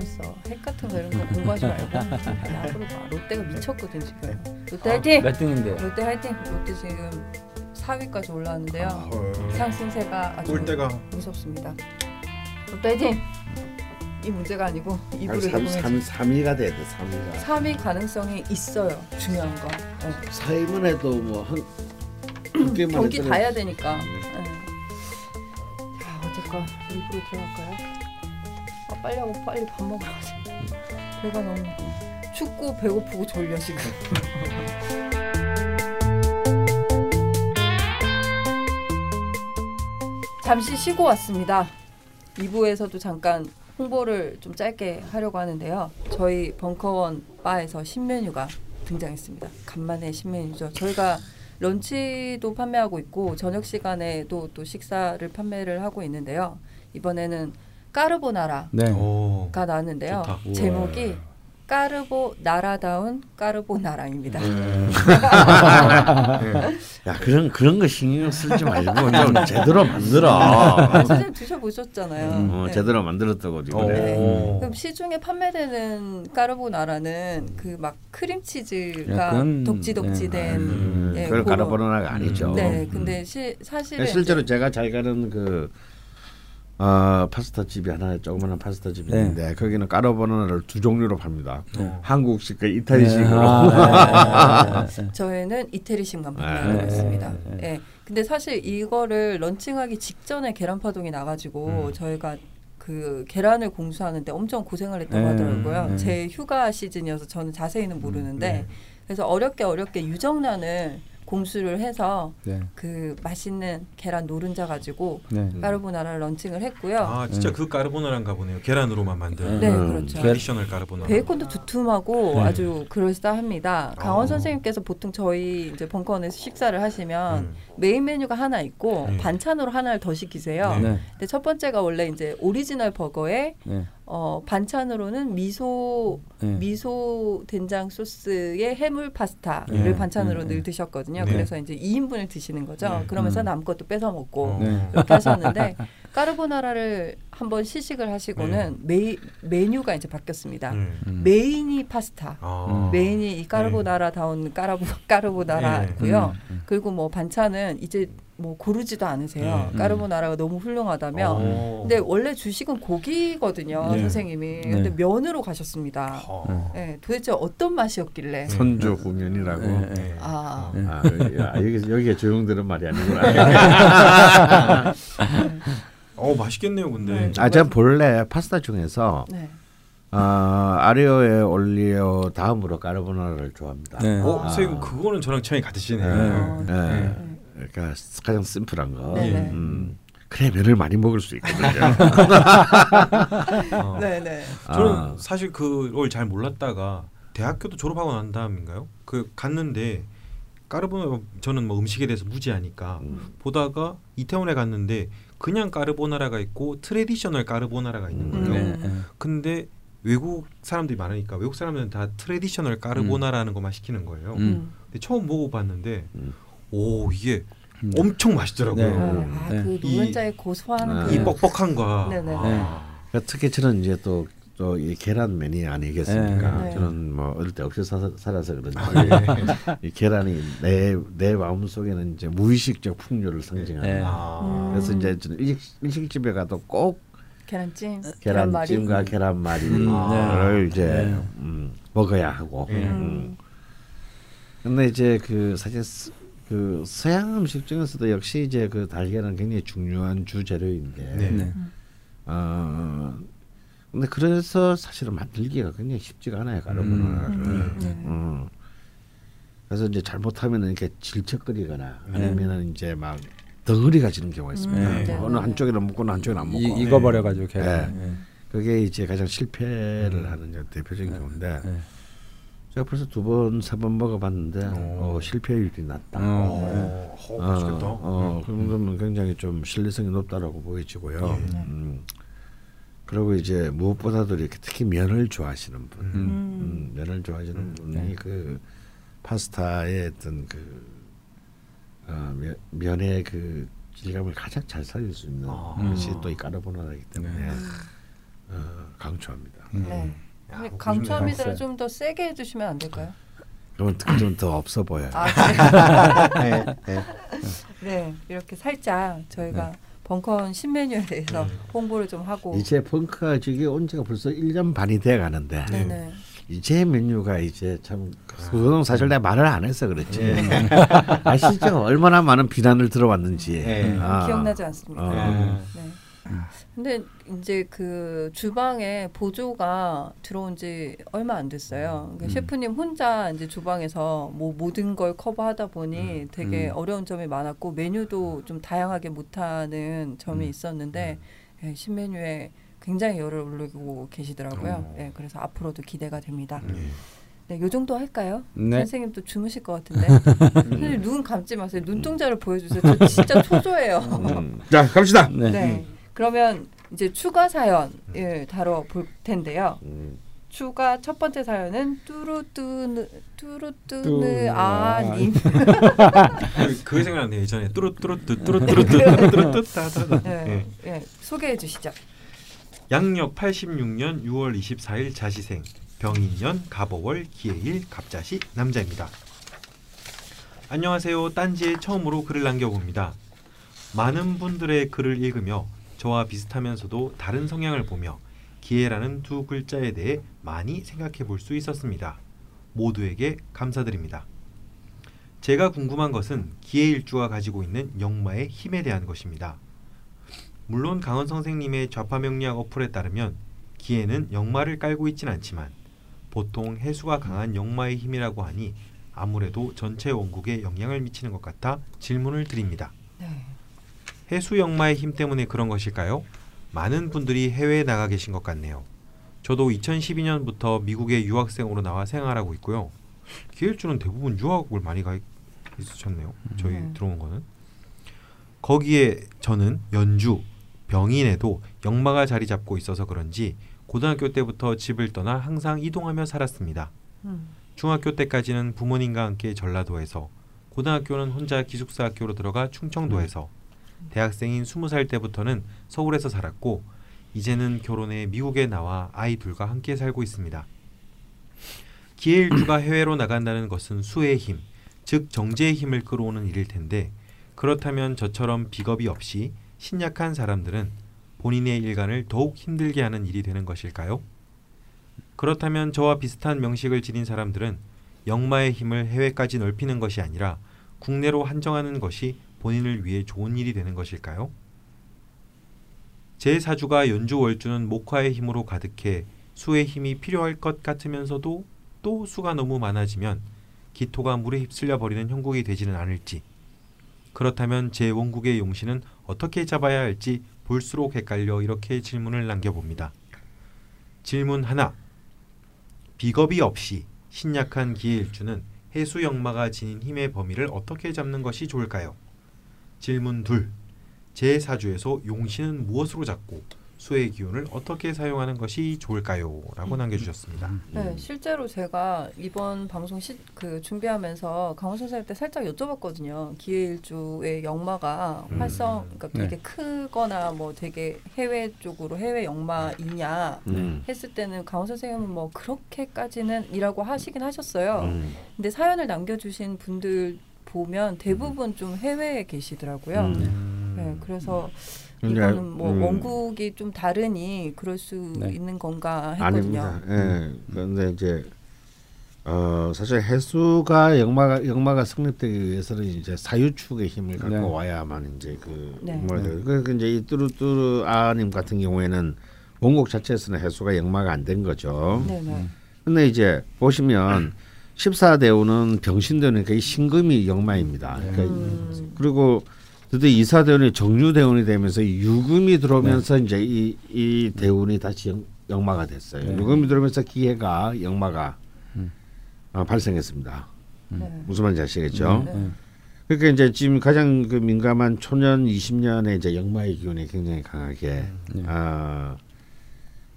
재밌어. 핵 같은 거 이런 거 공부하지 말고 앞으로 봐. 롯데가 미쳤거든 지금. 롯데 화이팅! 몇 등인데? 롯데 화이팅! 롯데 지금 4위까지 올라왔는데요. 헐. 상승세가 아주 올 때가 무섭습니다. 롯데 화이팅! 이 문제가 아니고 이부를 3, 녹음해 3, 3 위가 돼야 돼 3위가 3위 가능성이 있어요. 중요한 건. 네. 4위만 해도 뭐한 경기 해도 다 해야 되니까. 네. 네. 자, 어쨌건 일부로 들어갈까요? 아, 빨리 하고 빨리 밥 먹으러 가자. 배가 너무 춥고 배고프고 졸려 지금. 잠시 쉬고 왔습니다. 2부에서도 잠깐 홍보를 좀 짧게 하려고 하는데요. 저희 벙커원 바에서 신메뉴가 등장했습니다. 간만에 신메뉴죠. 저희가 런치도 판매하고 있고 저녁 시간에도 또 식사를 판매를 하고 있는데요. 이번에는 까르보나라가 네. 오. 나왔는데요. 좋다. 제목이 까르보 나라다운 까르보 나라입니다. 네. 야 그런 그런 거 신경 쓰지 말고 좀 제대로 만들어 아, 선생님 드셔보셨잖아요. 음, 어, 네. 제대로 만들었다고 지금 오. 네. 그럼 시중에 판매되는 까르보 나라는 그 막 크림치즈가 독지독지된 음, 예, 그걸 그거. 까르보 나라가 아니죠 네, 음. 근데 시, 사실은 실제로 제가 잘 가는 그 어, 파스타 집이 하나 조그마한 파스타 집이 네. 있는데 거기는 까르보나라를 두 종류로 팝니다. 네. 한국식과 이탈리식으로. 아, 네, 네, 네. 저희는 이태리식만 네. 판매하고 네, 있습니다. 네, 네. 예. 근데 사실 이거를 런칭하기 직전에 계란파동이 나가지고 음. 저희가 그 계란을 공수하는데 엄청 고생을 했다고 네, 하더라고요. 네. 제 휴가 시즌이어서 저는 자세히는 모르는데 네. 그래서 어렵게 어렵게 유정란을 공수를 해서 네. 그 맛있는 계란 노른자 가지고 네. 까르보나라를 런칭을 했고요. 아 진짜 음. 그 까르보나라인가 보네요. 계란으로만 만든 네, 음. 그렇죠. traditional 까르보나라. 베이컨도 두툼하고 네. 아주 그럴싸합니다. 강원 어. 선생님께서 보통 저희 이제 벙커원에서 식사를 하시면 음. 메인 메뉴가 하나 있고 네. 반찬으로 하나를 더 시키세요. 네. 네. 근데 첫 번째가 원래 이제 오리지널 버거에 네. 어, 반찬으로는 미소 네. 미소 된장 소스의 해물 파스타를 네. 반찬으로 네. 늘 드셨거든요. 네. 그래서 이제 2인분을 드시는 거죠. 네. 그러면서 음. 남 것도 뺏어 먹고 어. 네. 이렇게 하셨는데 까르보나라를 한번 시식을 하시고는 메, 메뉴가 이제 바뀌었습니다. 음. 음. 메인이 파스타. 아. 메인이 이 까르보나라다운 까르보 까르보나라고요. 음, 음. 그리고 뭐 반찬은 이제 뭐 고르지도 않으세요. 음. 까르보나라가 너무 훌륭하다며. 어. 근데 원래 주식은 고기거든요, 네. 선생님이. 네. 근데 면으로 가셨습니다. 어. 네, 도대체 어떤 맛이었길래? 선조. 네. 네. 아, 네. 아, 여기, 아, 여기 여기에 조용들은 말이 아니구나. 어 맛있겠네요, 근데. 네. 아, 제가 본래 파스타 중에서 네. 어, 아리오에 올리오 다음으로 까르보나라를 좋아합니다. 네. 어, 아. 선생님 그거는 저랑 취향이 같으시네요. 어, 네. 네. 그러니까 가장 심플한 거. 네네. 음, 그래 면을 많이 먹을 수 있거든요. 어. 네, 네. 저는 아. 사실 그걸 잘 몰랐다가 대학교도 졸업하고 난 다음인가요? 그 갔는데 까르보나라 저는 뭐 음식에 대해서 무지하니까 음. 보다가 이태원에 갔는데 그냥 까르보나라가 있고 traditional 까르보나라가 있는 거예요. 음. 네. 근데 외국 사람들이 많으니까 외국 사람들은 다 traditional 까르보나라는 것만 시키는 거예요. 음. 음. 근데 처음 먹어봤는데 음. 오 이게 음. 엄청 맛있더라고요. 네. 아, 네. 그 이- 노른자의 고소한 아. 그이 뻑뻑함과 네네. 아, 그러니까 특히 저는 이제 또 또이 계란맨이 아니겠습니까? 네. 저는 뭐 어릴 때 없이 사, 살아서 그런지 네. 이 계란이 내 내 마음 속에는 이제 무의식적 풍요를 상징하는. 네. 아. 음. 그래서 이제 저는 일식, 일식 집에 가도 꼭 계란찜, 계란찜과 계란말이를 네. 이제 네. 음, 먹어야 하고. 네. 음. 근데 이제 그 사실 스- 그 서양 음식 중에서도 역시 이제 그 달걀은 굉장히 중요한 주재료인데. 네. 네. 어 근데 그래서 사실은 만들기가 굉장히 쉽지가 않아요 까르보나라를. 음. 네. 음. 그래서 이제 잘못하면 이렇게 질척거리거나 네. 아니면은 이제 막 덩어리가 지는 경우가 있습니다. 네. 네. 어느 한쪽에는 먹고 한쪽은 안 먹고. 이, 익어버려가지고 계란. 네. 네. 그게 이제 가장 실패를 음. 하는 이제 대표적인 경우인데 네. 제가 벌써 두 번 세 번 먹어봤는데 오. 어, 실패율이 낮다. 어. 어, 어, 맛있겠다. 어, 음. 그러면 굉장히 좀 신뢰성이 높다라고 보여지고요. 예. 음. 그리고 이제 무엇보다도 이렇게 특히 면을 좋아하시는 분, 음. 음, 면을 좋아하시는 음. 분이 네. 그 파스타의 어떤 그 어, 면, 면의 그 질감을 가장 잘 살릴 수 있는 아. 것이 또 이 까르보나라이기 때문에 네. 어, 강추합니다. 네. 강추합니다를. 좀 더 세게 해주시면 안 될까요? 그러면 좀더 없어 보여요. 아? 네, 네. 네, 이렇게 살짝 저희가 벙커원 신메뉴에 대해서 네. 홍보를 좀 하고. 이제 펑크가 저기 온 지가 벌써 1년 반이 돼 가는데 네네. 이제 메뉴가 이제 참 그거는 사실 내가 말을 안 해서 그렇지 아시죠 얼마나 많은 비난을 들어왔는지 네. 아. 기억나지 않습니까? 어. 네. 근데 이제 그 주방에 보조가 들어온 지 얼마 안 됐어요. 그러니까 셰프님 혼자 이제 주방에서 뭐 모든 걸 커버하다 보니 되게 어려운 점이 많았고 메뉴도 좀 다양하게 못하는 점이 있었는데 예, 신메뉴에 굉장히 열을 올리고 계시더라고요. 예, 그래서 앞으로도 기대가 됩니다. 네, 요 정도 할까요? 네. 선생님 또 주무실 것 같은데. 선생님 눈 감지 마세요. 눈동자를 보여주세요. 저 진짜 초조해요. 음. 자 갑시다 네. 네. 그러면 이제 추가 사연을 다뤄볼 텐데요. 음. 추가 첫 번째 사연은 뚜루뚜느 뚜루뚜느 뚜- 아님. 그- 그게 생각나네요. 예전에 뚜루뚜루뚜 뚜루뚜루뚜 뚜루뚜따따. 네. 예, 소개해 주시죠. 양력 86년 6월 24일 자시생 병인년 갑오월 기해일 갑자시 남자입니다. 안녕하세요. 딴지에 처음으로 글을 남겨봅니다. 많은 분들의 글을 읽으며 저와 비슷하면서도 다른 성향을 보며 기해라는 두 글자에 대해 많이 생각해 볼 수 있었습니다. 모두에게 감사드립니다. 제가 궁금한 것은 기해일주가 가지고 있는 영마의 힘에 대한 것입니다. 물론 강원 선생님의 좌파 명리학 어플에 따르면 기에는 역마를 깔고 있진 않지만 보통 해수가 강한 역마의 힘이라고 하니 아무래도 전체 원국에 영향을 미치는 것 같아 질문을 드립니다. 네. 해수 역마의 힘 때문에 그런 것일까요? 많은 분들이 해외에 나가 계신 것 같네요. 저도 2012년부터 미국에 유학생으로 나와 생활하고 있고요. 기일주는 대부분 유학을 많이 가 있으셨네요. 저희 음. 들어온 거는 거기에 저는 연주 병인에도 역마가 자리 잡고 있어서 그런지 고등학교 때부터 집을 떠나 항상 이동하며 살았습니다. 음. 중학교 때까지는 부모님과 함께 전라도에서 고등학교는 혼자 기숙사 학교로 들어가 충청도에서 대학생인 20살 때부터는 서울에서 살았고 이제는 결혼해 미국에 나와 아이 둘과 함께 살고 있습니다. 기해일주가 해외로 나간다는 것은 수의 힘, 즉 정제의 힘을 끌어오는 일일 텐데 그렇다면 저처럼 비겁이 없이 신약한 사람들은 본인의 일간을 더욱 힘들게 하는 일이 되는 것일까요? 그렇다면 저와 비슷한 명식을 지닌 사람들은 역마의 힘을 해외까지 넓히는 것이 아니라 국내로 한정하는 것이 본인을 위해 좋은 일이 되는 것일까요? 제 사주가 연주 월주는 목화의 힘으로 가득해 수의 힘이 필요할 것 같으면서도 또 수가 너무 많아지면 기토가 물에 휩쓸려 버리는 형국이 되지는 않을지 그렇다면 제 원국의 용신은 어떻게 잡아야 할지 볼수록 헷갈려 이렇게 질문을 남겨봅니다. 질문 하나 비겁이 없이 신약한 기일주는 해수 역마가 지닌 힘의 범위를 어떻게 잡는 것이 좋을까요? 질문 둘. 제 사주에서 용신은 무엇으로 잡고 수의 기운을 어떻게 사용하는 것이 좋을까요? 라고 남겨주셨습니다. 네, 실제로 제가 이번 방송 시, 그 준비하면서 강원 선생님 때 살짝 여쭤봤거든요. 기해일주의 역마가 음. 활성, 그러니까 네. 되게 크거나 뭐 되게 해외 쪽으로 해외 역마이냐 음. 했을 때는 강원 선생님은 뭐 그렇게까지는 이라고 하시긴 하셨어요. 음. 근데 사연을 남겨주신 분들 보면 대부분 좀 해외에 계시더라고요. 음. 네, 그래서 근데, 이거는 뭐 음. 원국이 좀 다르니 그럴 수 네. 있는 건가 했거든요. 아닙니다. 예. 그런데 이제 어 사실 해수가 역마가 역마가 성립되기 위해서는 이제 사유축의 힘을 갖고 네. 와야만 이제 그 네. 역마가 되고 그러니까 이제 이 뚜루뚜루 아님 같은 경우에는 원곡 자체에서는 해수가 역마가 안 된 거죠. 네 네. 근데 이제 보시면 14대우는 병신대우니까 이 신금이 역마입니다. 그러니까 음. 그리고 드디어 이사대운이 정유대운이 되면서 이 유금이 들어오면서 이제 이, 이 대운이 다시 영, 역마가 됐어요. 네. 유금이 들어오면서 기해가 역마가 음. 어, 발생했습니다. 네. 무슨 말인지 아시겠죠? 네. 네. 그러니까 이제 지금 가장 그 민감한 초년 20년에 이제 역마의 기운이 굉장히 강하게 네. 아,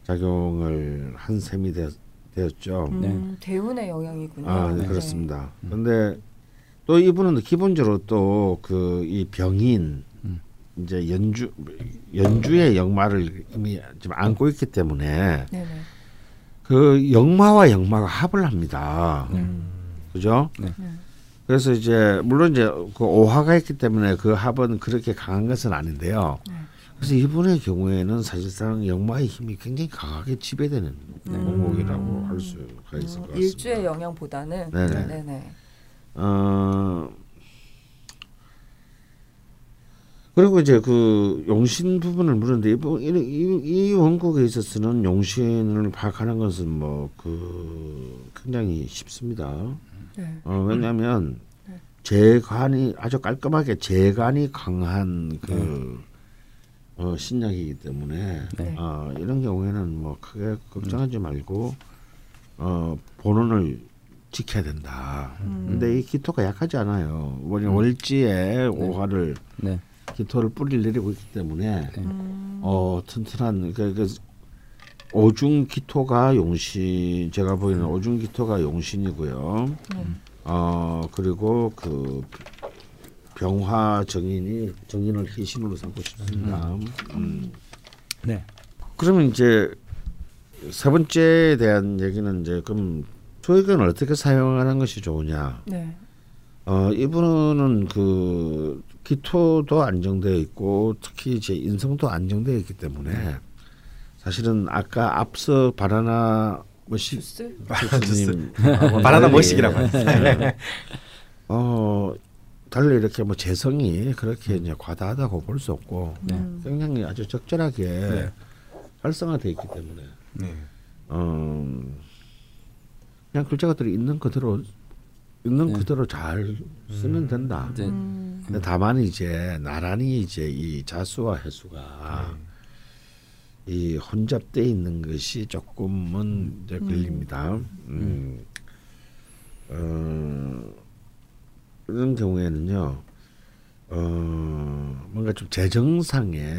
작용을 한 셈이 되었, 되었죠. 음, 대운의 영향이군요. 아, 네, 네. 그렇습니다. 근데 또 이분은 기본적으로 또 그 이 병인 음. 이제 연주 연주의 역마를 이미 지금 안고 있기 때문에 네네. 그 역마와 역마가 합을 합니다. 음. 그죠? 네. 그래서 이제 물론 이제 그 오화가 있기 때문에 그 합은 그렇게 강한 것은 아닌데요. 네. 그래서 이분의 경우에는 사실상 역마의 힘이 굉장히 강하게 지배되는 공목이라고 할 수가 있을 것 같습니다. 음, 일주의 영향보다는 네네. 네네. 어 그리고 이제 그 용신 부분을 물었는데 이, 부- 이, 이, 이 원곡에 있어서는 용신을 파악하는 것은 뭐 그 굉장히 쉽습니다. 네. 어, 왜냐하면 네. 재관이 아주 깔끔하게 재관이 강한 그 어, 신약이기 때문에 네. 어, 이런 경우에는 뭐 크게 걱정하지 말고 어, 본원을 지켜야 된다. 음. 근데 이 기토가 약하지 않아요. 뭐냐 월지에 오화를 네. 기토를 뿌리를 내리고 있기 때문에 음. 어 튼튼한 그, 그 오중 기토가 용신 제가 보기에는 오중 기토가 용신이고요. 네. 어 그리고 그 병화 정인이 정인을 희신으로 삼고 싶습니다. 음. 네. 그러면 이제 세 번째에 대한 얘기는 이제 그럼 소액은 어떻게 사용하는 것이 좋으냐? 네. 어 이분은 그 기토도 안정되어 있고 특히 이제 인성도 안정되어 있기 때문에 사실은 아까 앞서 바나나 머시 주스? 교수님 바나나 머시기라고 하셨어요. 어 달리 이렇게 뭐 재성이 그렇게 이제 과다하다고 볼 수 없고 음. 굉장히 아주 적절하게 네. 활성화되어 있기 때문에 네. 어 그냥 글자가들이 있는 그대로 있는 네. 그대로 잘 쓰면 된다. 이제 음. 근데 다만 이제 나란히 이제 이 자수와 해수가 이 혼잡돼 있는 것이 조금은 이제 걸립니다. 음. 어, 이런 경우에는요, 어, 뭔가 좀 재정상의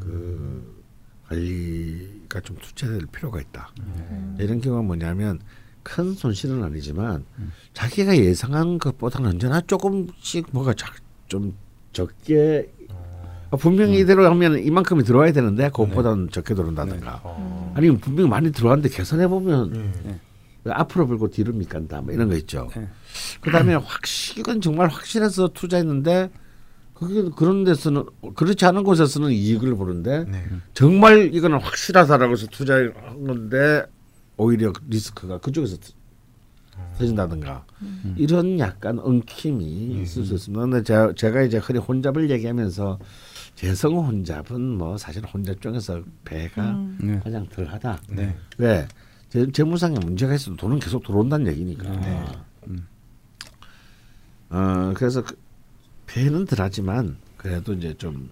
그 관리가 좀 투자될 필요가 있다. 이런 경우가 뭐냐면 큰 손실은 아니지만 자기가 예상한 것보다는 언제나 조금씩 뭐가 자, 좀 적게 아, 분명히 이대로 하면 이만큼이 들어와야 되는데 그것보다는 적게 들어온다든가. 어. 아니면 분명히 많이 들어왔는데 계산해 보면 네. 앞으로 불고 뒤로 밑간다 뭐 이런 거 있죠. 네. 그다음에 확실 이건 정말 확실해서 투자했는데 그게 그런 데서는 그렇지 않은 곳에서는 이익을 보는데 네. 정말 이거는 확실하다라고 해서 투자한 건데 오히려 리스크가 그쪽에서 터- 터진다든가 이런 약간 엉킴이 있을 수 있습니다. 근데 제가, 제가 이제 흔히 혼잡을 얘기하면서 재성 혼잡은 뭐 사실 혼잡 중에서 배가 음. 네. 가장 덜하다. 네. 왜? 재, 재무상에 문제가 있어도 돈은 계속 들어온다는 얘기니까. 네. 어 그래서 그, 배는 덜하지만 그래도 이제 좀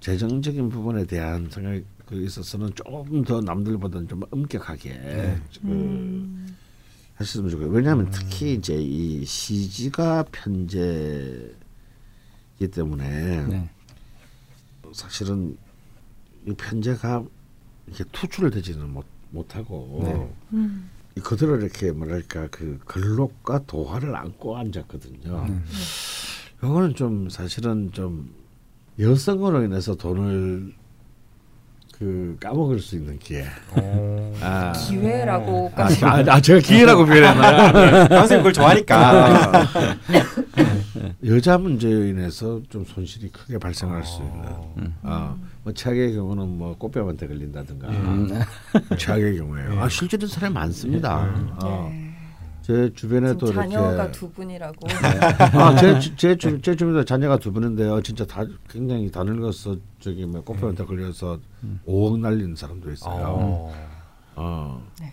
재정적인 부분에 대한 생각이 그 있어서는 조금 더 남들보다는 좀 엄격하게 그 음. 하셨으면 좋겠어요. 왜냐하면 특히 이제 이 시지가 편제이기 때문에 네. 사실은 이 편제가 이렇게 투출되지는 못 못하고 네. 음. 이 그대로 이렇게 뭐랄까 그 근록과 도화를 안고 앉았거든요. 네. 이거는 좀 사실은 좀 여성으로 인해서 돈을 그 까먹을 수 있는 기회. 어. 아, 기회라고까지 아, 아, 제가 기회라고 표현했나요? 선생님 그걸 좋아하니까. 여자 문제로 인해서 좀 손실이 크게 발생할 수 있는. 어. 아, 뭐 최악의 경우는 뭐 꽃뱀한테 걸린다든가. 음. 최악의 경우에요. 아, 실제로 사람이 많습니다. 아, 네. 제 주변에도 지금 자녀가 이렇게 두 분이라고. 아, 제, 주- 제, 주변에 자녀가 두 분인데요. 진짜 다 굉장히 다 늙어서 저기 뭐 꽃뱀한테 걸려서 5억 날리는 사람도 있어요. 어. 어. 네.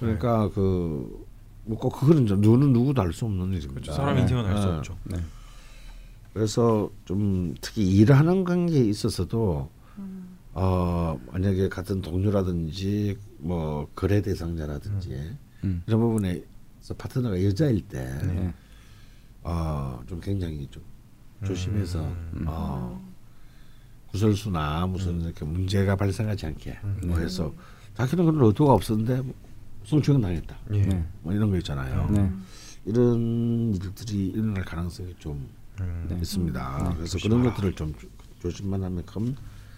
그러니까 그, 뭐꼭 그거는 좀 누구는 누구도 알 수 없는 일입니다. 그렇죠. 사람 인생은 알수 네. 없죠. 네. 그래서 좀 특히 일하는 관계에 있어서도 어 만약에 같은 동료라든지 뭐 거래 대상자라든지 음. 이런 부분에 서 파트너가 여자일 때 네. 어, 좀 굉장히 좀 조심해서 음. 어, 구설수나 무슨 이렇게 문제가 발생하지 않게 뭐 해서 자기는 그런 의도가 없었는데 성추행 당했다 예. 네. 뭐 이런 거 있잖아요. 네. 이런 일들이 일어날 가능성이 좀 음. 네. 있습니다. 네. 그래서 조심하라. 그런 것들을 좀 조- 조심만 하면 그럼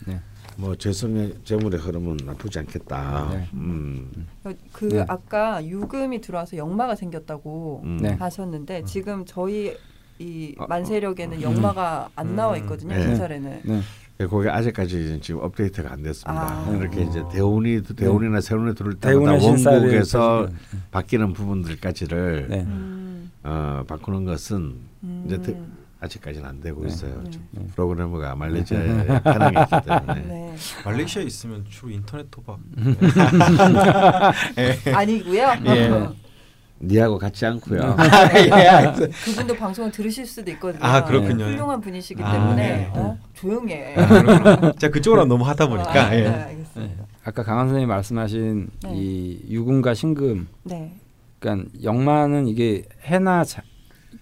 네. 뭐 재성의 재물의 흐름은 나쁘지 않겠다. 네. 음. 그 네. 아까 유금이 들어와서 역마가 생겼다고 음. 네. 하셨는데 지금 저희 이 아, 만세력에는 역마가 안 나와 있거든요. 네. 군살에는. 네. 거기 아직까지 지금 업데이트가 안 됐습니다. 아. 이렇게 이제 대운이 대운이나 세운이 들어올 때마다 원국에서 바뀌는 부분들까지를 네. 음, 어, 바꾸는 것은 음. 이제 대- 아직까지는 안 되고 네. 있어요. 네. 지금 프로그래머가 말레이시아에 가능했기 때문에. 네. 말레이시아에 있으면 주로 인터넷 도박. 아니고요. 예. 니하고 같이 않고요. 그분도 방송을 들으실 수도 있거든요. 아, 그렇군요. 훌륭한 분이시기 아, 때문에 네. 어? 조용해. 제가 그쪽으로 너무 하다 보니까. 아, 예. 네, 알겠습니다. 아까 강한 선생님 말씀하신 네. 이 유금과 신금, 네. 그러니까 역마는 이게 해나 자,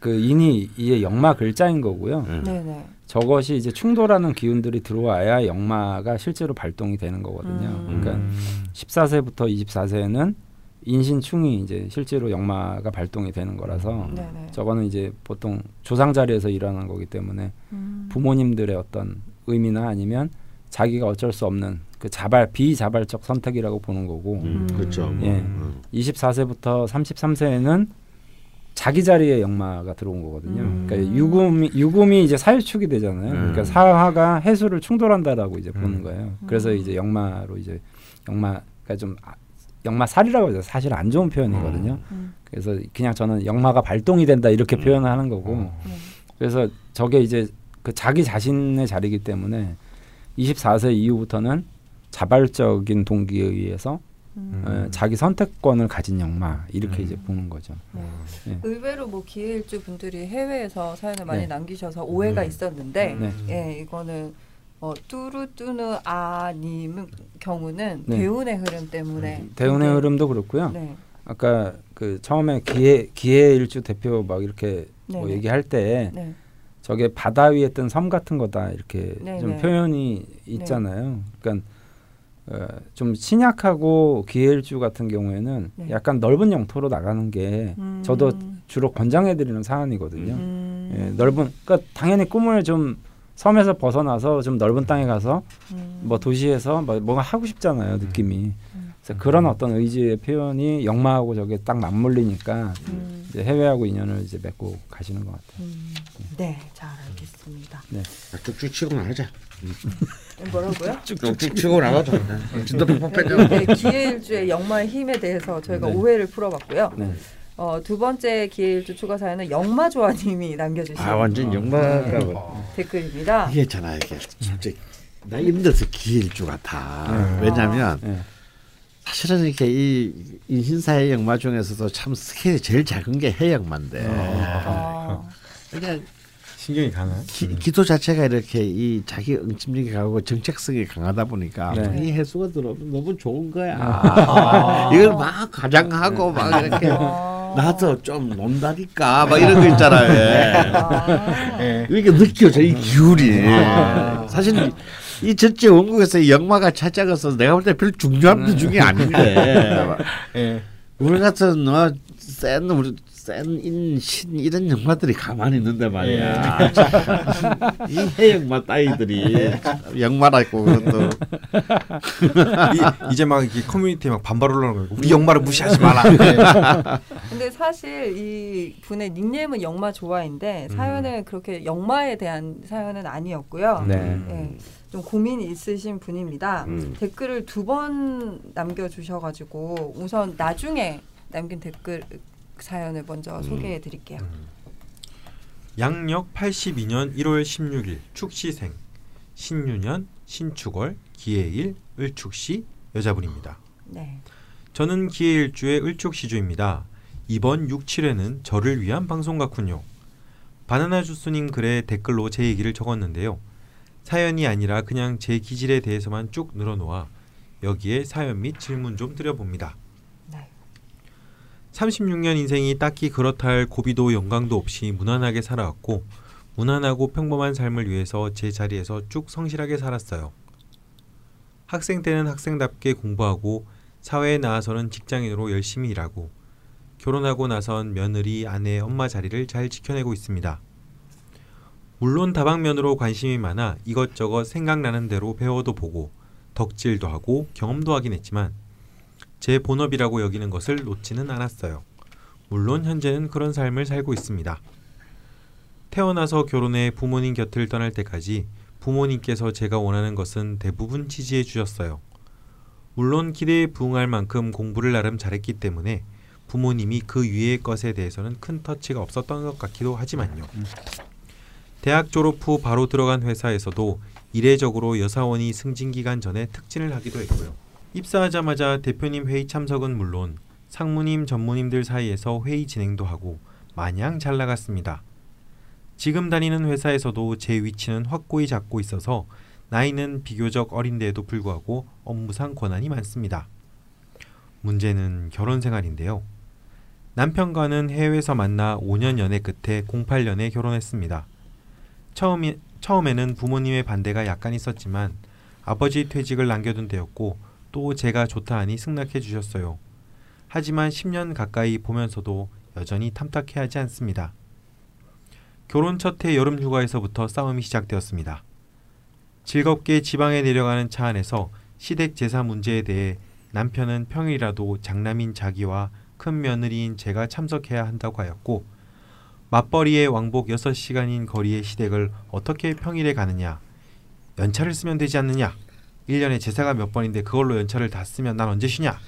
그 인이 이게 역마 글자인 거고요. 음. 네, 네. 저것이 이제 충돌하는 기운들이 들어와야 역마가 실제로 발동이 되는 거거든요. 음. 그러니까 14세부터 24세는 인신충이 이제 실제로 역마가 발동이 되는 거라서 네, 네. 저거는 이제 보통 조상 자리에서 일어나는 거기 때문에 음. 부모님들의 어떤 의미나 아니면 자기가 어쩔 수 없는 그 자발 비자발적 선택이라고 보는 거고 음, 음. 그렇죠. 뭐, 예. 음. 24세부터 33세에는 자기 자리에 역마가 들어온 거거든요. 음. 그러니까 유금이 유금이 이제 사유축이 되잖아요. 음. 그러니까 사화가 해수를 충돌한다라고 이제 보는 음. 거예요. 그래서 음. 이제 역마로 이제 역마가 좀 아- 역마 살이라고 해서 사실 안 좋은 표현이거든요. 음. 그래서 그냥 저는 역마가 발동이 된다 이렇게 음. 표현을 하는 거고 어. 네. 그래서 저게 이제 그 자기 자신의 자리이기 때문에 24세 이후부터는 자발적인 동기에 의해서 음. 어, 자기 선택권을 가진 역마 이렇게 음. 이제 보는 거죠. 네. 네. 의외로 뭐 기일주 분들이 해외에서 사연을 많이 네. 남기셔서 오해가 음. 있었는데 네. 예 이거는 어, 뚜루뚜누 아님 경우는 네. 대운의 흐름 때문에 대운의 흐름도 그렇고요. 네. 아까 그 처음에 기해 기해일주 대표 막 이렇게 뭐. 얘기할 때 네. 저게 바다 위에 뜬 섬 같은 거다 이렇게 네네. 좀 표현이 있잖아요. 그러니까 어, 좀 신약하고 기해일주 같은 경우에는 네. 약간 넓은 영토로 나가는 게 음. 저도 주로 권장해드리는 사안이거든요. 음. 예, 넓은 그러니까 당연히 꿈을 좀 섬에서 벗어나서 좀 넓은 땅에 가서 음. 뭐 도시에서 뭐 뭔가 하고 싶잖아요 느낌이. 음. 그래서 그런 어떤 의지의 표현이 역마하고 저게 딱 맞물리니까 음. 이제 해외하고 인연을 이제 맺고 가시는 것 같아요. 음. 네, 잘 알겠습니다. 쭉쭉 치고 나가자. 뭐라고요? 쭉쭉 치고 나가자. 진짜 퍽퍽해져. 네, 기해일주의 역마의 힘에 대해서 저희가 네. 오해를 풀어봤고요. 네. 어, 두 번째 기해일주 추가 사연은 역마조아님이 남겨주신 아 완전 영마가 뭐. 댓글입니다. 이게 있잖아 이게 진짜 나 힘들어서 기일주 같아. 네. 왜냐하면 네. 사실은 이렇게 이 인신사의 영마 중에서도 참 스케일이 제일 작은 게 해영마인데 아, 그냥 신경이 강한. 기, 기도 자체가 이렇게 이 자기 응침력이 강하고 정책성이 강하다 보니까 네. 이 해수가 들어오면 너무 좋은 거야. 이걸 막 가장하고 막 이렇게 아. 나도 좀 논다니까 막 이런 거 있잖아요. 예. 아. 예. 이게 느껴져 이 기울이. 아. 사실 이 전체 원국에서 이 영마가 찾아가서 내가 볼 때 별 중요한 비중이 아닌데 예. 우리 같은 어, 센 우리 센인 신 이런 영마들이 가만히 있는데 말이야. 이 해영마 따위들이 참 영마라고 그것도 이, 이제 막 이렇게 커뮤니티에 막 반발 올라오는 거고 우리 역마를 무시하지 마라. 예. 근데 사실 이 분의 닉네임은 역마 좋아인데 사연은 그렇게 역마에 대한 사연은 아니었고요. 네. 예, 좀 고민이 있으신 분입니다. 음. 댓글을 두 번 남겨주셔가지고 우선 나중에 남긴 댓글 사연을 먼저 소개해 드릴게요. 양력 82년 1월 16일 축시생 신유년 신축월 기해일 을축시 여자분입니다. 네. 저는 기해일주의 을축시주입니다. 이번 6, 7회는 저를 위한 방송 같군요. 바나나 주스님 글에 댓글로 제 얘기를 적었는데요. 사연이 아니라 그냥 제 기질에 대해서만 쭉 늘어놓아 여기에 사연 및 질문 좀 드려봅니다. 네. 36년 인생이 딱히 그렇다 할 고비도 영광도 없이 무난하게 살아왔고 무난하고 평범한 삶을 위해서 제 자리에서 쭉 성실하게 살았어요. 학생 때는 학생답게 공부하고 사회에 나와서는 직장인으로 열심히 일하고 결혼하고 나선 며느리, 아내, 엄마 자리를 잘 지켜내고 있습니다. 물론 다방면으로 관심이 많아 이것저것 생각나는 대로 배워도 보고 덕질도 하고 경험도 하긴 했지만 제 본업이라고 여기는 것을 놓지는 않았어요. 물론 현재는 그런 삶을 살고 있습니다. 태어나서 결혼해 부모님 곁을 떠날 때까지 부모님께서 제가 원하는 것은 대부분 지지해 주셨어요. 물론 기대에 부응할 만큼 공부를 나름 잘했기 때문에 부모님이 그 위의 것에 대해서는 큰 터치가 없었던 것 같기도 하지만요. 대학 졸업 후 바로 들어간 회사에서도 이례적으로 여사원이 승진 기간 전에 특진을 하기도 했고요. 입사하자마자 대표님 회의 참석은 물론 상무님, 전무님들 사이에서 회의 진행도 하고 마냥 잘 나갔습니다. 지금 다니는 회사에서도 제 위치는 확고히 잡고 있어서 나이는 비교적 어린데에도 불구하고 업무상 권한이 많습니다. 문제는 결혼 생활인데요. 남편과는 해외에서 만나 5년 연애 끝에 08년에 결혼했습니다. 처음이, 처음에는 부모님의 반대가 약간 있었지만 아버지 퇴직을 남겨둔 데였고 또 제가 좋다 하니 승낙해 주셨어요. 하지만 10년 가까이 보면서도 여전히 탐탁해 하지 않습니다. 결혼 첫 해 여름 휴가에서부터 싸움이 시작되었습니다. 즐겁게 지방에 내려가는 차 안에서 시댁 제사 문제에 대해 남편은 평일이라도 장남인 자기와 큰 며느리인 제가 참석해야 한다고 하였고 맞벌이의 왕복 6시간인 거리의 시댁을 어떻게 평일에 가느냐 연차를 쓰면 되지 않느냐 1년에 제사가 몇 번인데 그걸로 연차를 다 쓰면 난 언제 쉬냐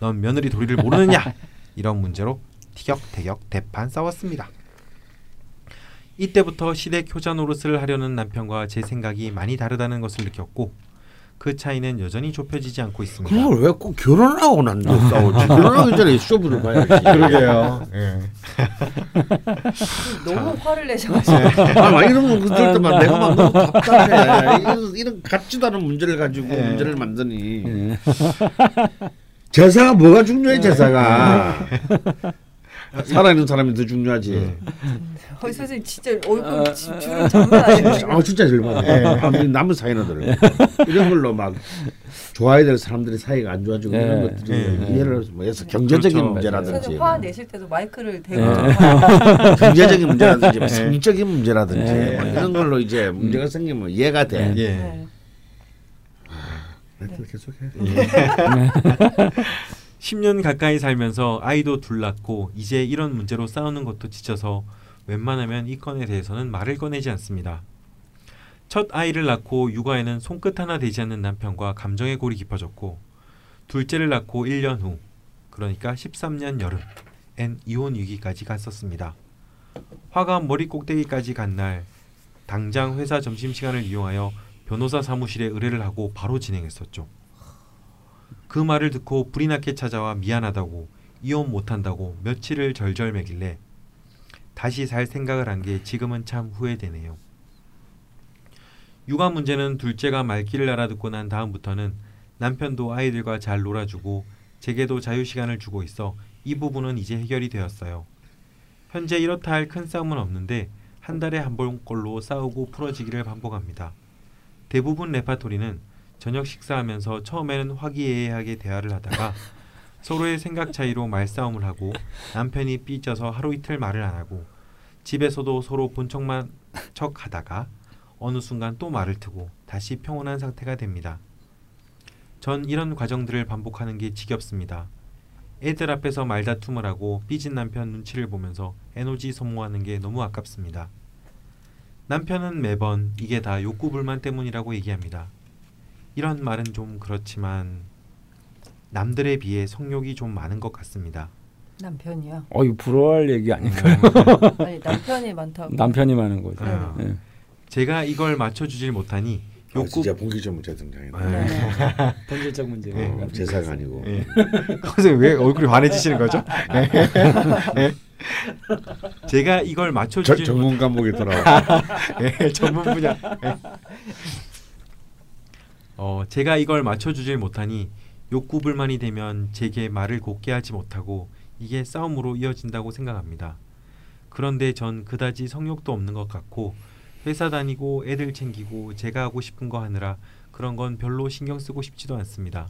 넌 며느리 도리를 모르느냐 이런 문제로 티격태격 대판 싸웠습니다. 이때부터 시댁 효자 노릇을 하려는 남편과 제 생각이 많이 다르다는 것을 느꼈고 그 차이는 여전히 좁혀지지 않고 있습니다. 그걸 왜 꼭 결혼하고 난 싸우지? 결혼하기 전에 쇼부를 봐야지. 그러게요. 너무 화를 내셔가지고 아, 막 이런 거 그럴 때만 내가 막 너무 답답해. 이런, 이런 같지도 않은 문제를 가지고 문제를 만드니. 예. 제사가 뭐가 중요해 제사가. 살아있는 사람이 더 중요하지. 어, 선생님 진짜 얼굴 지- 주름 장난 아니에요. 아 진짜 절반해. 아, 남은 사이너들 이런 걸로 막 좋아야 될 사람들의 사이가 안 좋아지고 예. 이런 것들이 예. 이해를 뭐 해서 경제적인 그렇죠. 문제라든지 화 내실 때도 마이크를 대고 화- 경제적인 문제라든지 뭐 성적인 문제라든지 예. 뭐 이런 걸로 이제 문제가 생기면 이해가 돼. 예. 네. 멘트 계속해. 10년 가까이 살면서 아이도 둘 낳고 이제 이런 문제로 싸우는 것도 지쳐서 웬만하면 이 건에 대해서는 말을 꺼내지 않습니다. 첫 아이를 낳고 육아에는 손끝 하나 되지 않는 남편과 감정의 골이 깊어졌고 둘째를 낳고 1년 후 그러니까 13년 여름 엔 이혼 위기까지 갔었습니다. 화가 머리 꼭대기까지 간 날 당장 회사 점심시간을 이용하여 변호사 사무실에 의뢰를 하고 바로 진행했었죠. 그 말을 듣고 불이 나게 찾아와 미안하다고 이혼 못한다고 며칠을 절절 매길래 다시 살 생각을 한 게 지금은 참 후회되네요. 육아 문제는 둘째가 말귀를 알아듣고 난 다음부터는 남편도 아이들과 잘 놀아주고 제게도 자유 시간을 주고 있어 이 부분은 이제 해결이 되었어요. 현재 이렇다 할 큰 싸움은 없는데 한 달에 한 번꼴로 싸우고 풀어지기를 반복합니다. 대부분 레파토리는 저녁 식사하면서 처음에는 화기애애하게 대화를 하다가 서로의 생각 차이로 말싸움을 하고 남편이 삐져서 하루 이틀 말을 안 하고 집에서도 서로 본 척만 척 하다가 어느 순간 또 말을 트고 다시 평온한 상태가 됩니다. 전 이런 과정들을 반복하는 게 지겹습니다. 애들 앞에서 말다툼을 하고 삐진 남편 눈치를 보면서 에너지 소모하는 게 너무 아깝습니다. 남편은 매번 이게 다 욕구 불만 때문이라고 얘기합니다. 이런 말은 좀 그렇지만 남들에 비해 성욕이 좀 많은 것 같습니다. 남편이요. 어, 이거 부러워할 얘기 아닐까요? 아니 남편이 많다고. 남편이 많은 거죠. 아. 예. 제가 이걸 맞춰주질 못하니 아, 욕구 진짜 본격적 문제 등장이다. 네. 본질적 문제. 어, 제사가 아니고. 예. 선생님 왜 얼굴이 환해지시는 거죠? 예. 제가 이걸 저, 맞춰주질 전문 과목이 돌아와. 예, 전문 분야. 예. 어, 제가 이걸 맞춰주질 못하니 욕구 불만이 되면 제게 말을 곱게 하지 못하고 이게 싸움으로 이어진다고 생각합니다. 그런데 전 그다지 성욕도 없는 것 같고 회사 다니고 애들 챙기고 제가 하고 싶은 거 하느라 그런 건 별로 신경 쓰고 싶지도 않습니다.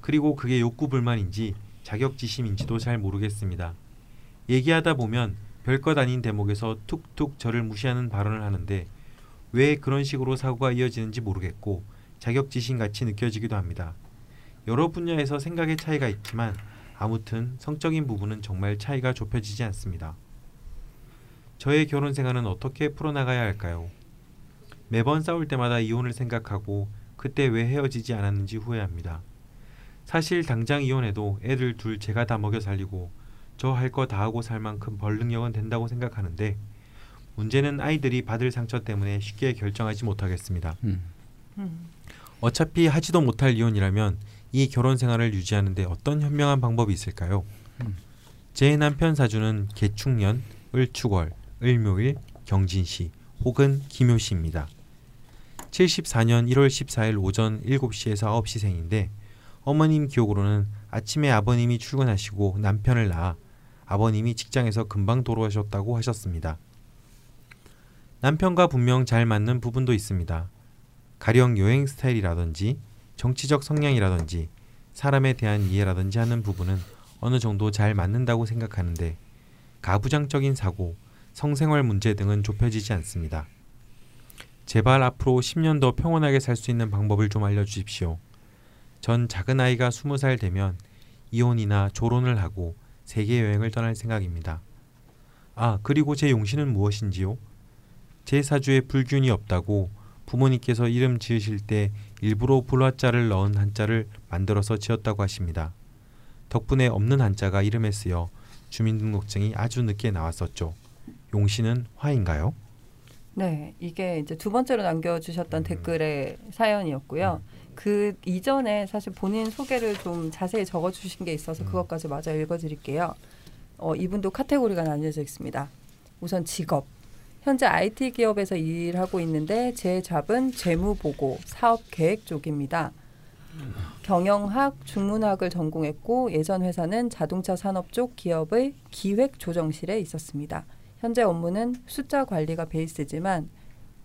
그리고 그게 욕구 불만인지 자격지심인지도 잘 모르겠습니다. 얘기하다 보면 별것 아닌 대목에서 툭툭 저를 무시하는 발언을 하는데 왜 그런 식으로 사고가 이어지는지 모르겠고 자격지심 같이 느껴지기도 합니다. 여러 분야에서 생각의 차이가 있지만 아무튼 성적인 부분은 정말 차이가 좁혀지지 않습니다. 저의 결혼 생활은 어떻게 풀어나가야 할까요? 매번 싸울 때마다 이혼을 생각하고 그때 왜 헤어지지 않았는지 후회합니다. 사실 당장 이혼해도 애들 둘 제가 다 먹여 살리고 저 할 거 다 하고 살 만큼 벌 능력은 된다고 생각하는데 문제는 아이들이 받을 상처 때문에 쉽게 결정하지 못하겠습니다. 음. 음. 어차피 하지도 못할 이혼이라면 이 결혼 생활을 유지하는데 어떤 현명한 방법이 있을까요? 음. 제 남편 사주는 개축년, 을축월, 을묘일, 경진시 혹은 기묘시입니다. 74년 1월 14일 오전 7시에서 9시 생인데 어머님 기억으로는 아침에 아버님이 출근하시고 남편을 낳아 아버님이 직장에서 금방 돌아오셨다고 하셨습니다. 남편과 분명 잘 맞는 부분도 있습니다. 가령 여행 스타일이라든지 정치적 성향이라든지 사람에 대한 이해라든지 하는 부분은 어느 정도 잘 맞는다고 생각하는데 가부장적인 사고, 성생활 문제 등은 좁혀지지 않습니다. 제발 앞으로 10년 더 평온하게 살 수 있는 방법을 좀 알려주십시오. 전 작은 아이가 20살 되면 이혼이나 조론을 하고 세계 여행을 떠날 생각입니다. 아, 그리고 제 용신은 무엇인지요? 제 사주에 불균이 없다고 부모님께서 이름 지으실 때 일부러 불화자를 넣은 한자를 만들어서 지었다고 하십니다. 덕분에 없는 한자가 이름에 쓰여 주민등록증이 아주 늦게 나왔었죠. 용신은 화인가요? 네, 이게 이제 두 번째로 남겨주셨던 댓글의 사연이었고요. 그 이전에 사실 본인 소개를 좀 자세히 적어주신 게 있어서 음. 그것까지 마저 읽어드릴게요. 어, 이분도 카테고리가 나뉘어져 있습니다. 우선 직업. 현재 IT 기업에서 일하고 있는데 제 잡은 재무보고, 사업계획 쪽입니다. 경영학, 중문학을 전공했고 예전 회사는 자동차 산업 쪽 기업의 기획 조정실에 있었습니다. 현재 업무는 숫자 관리가 베이스지만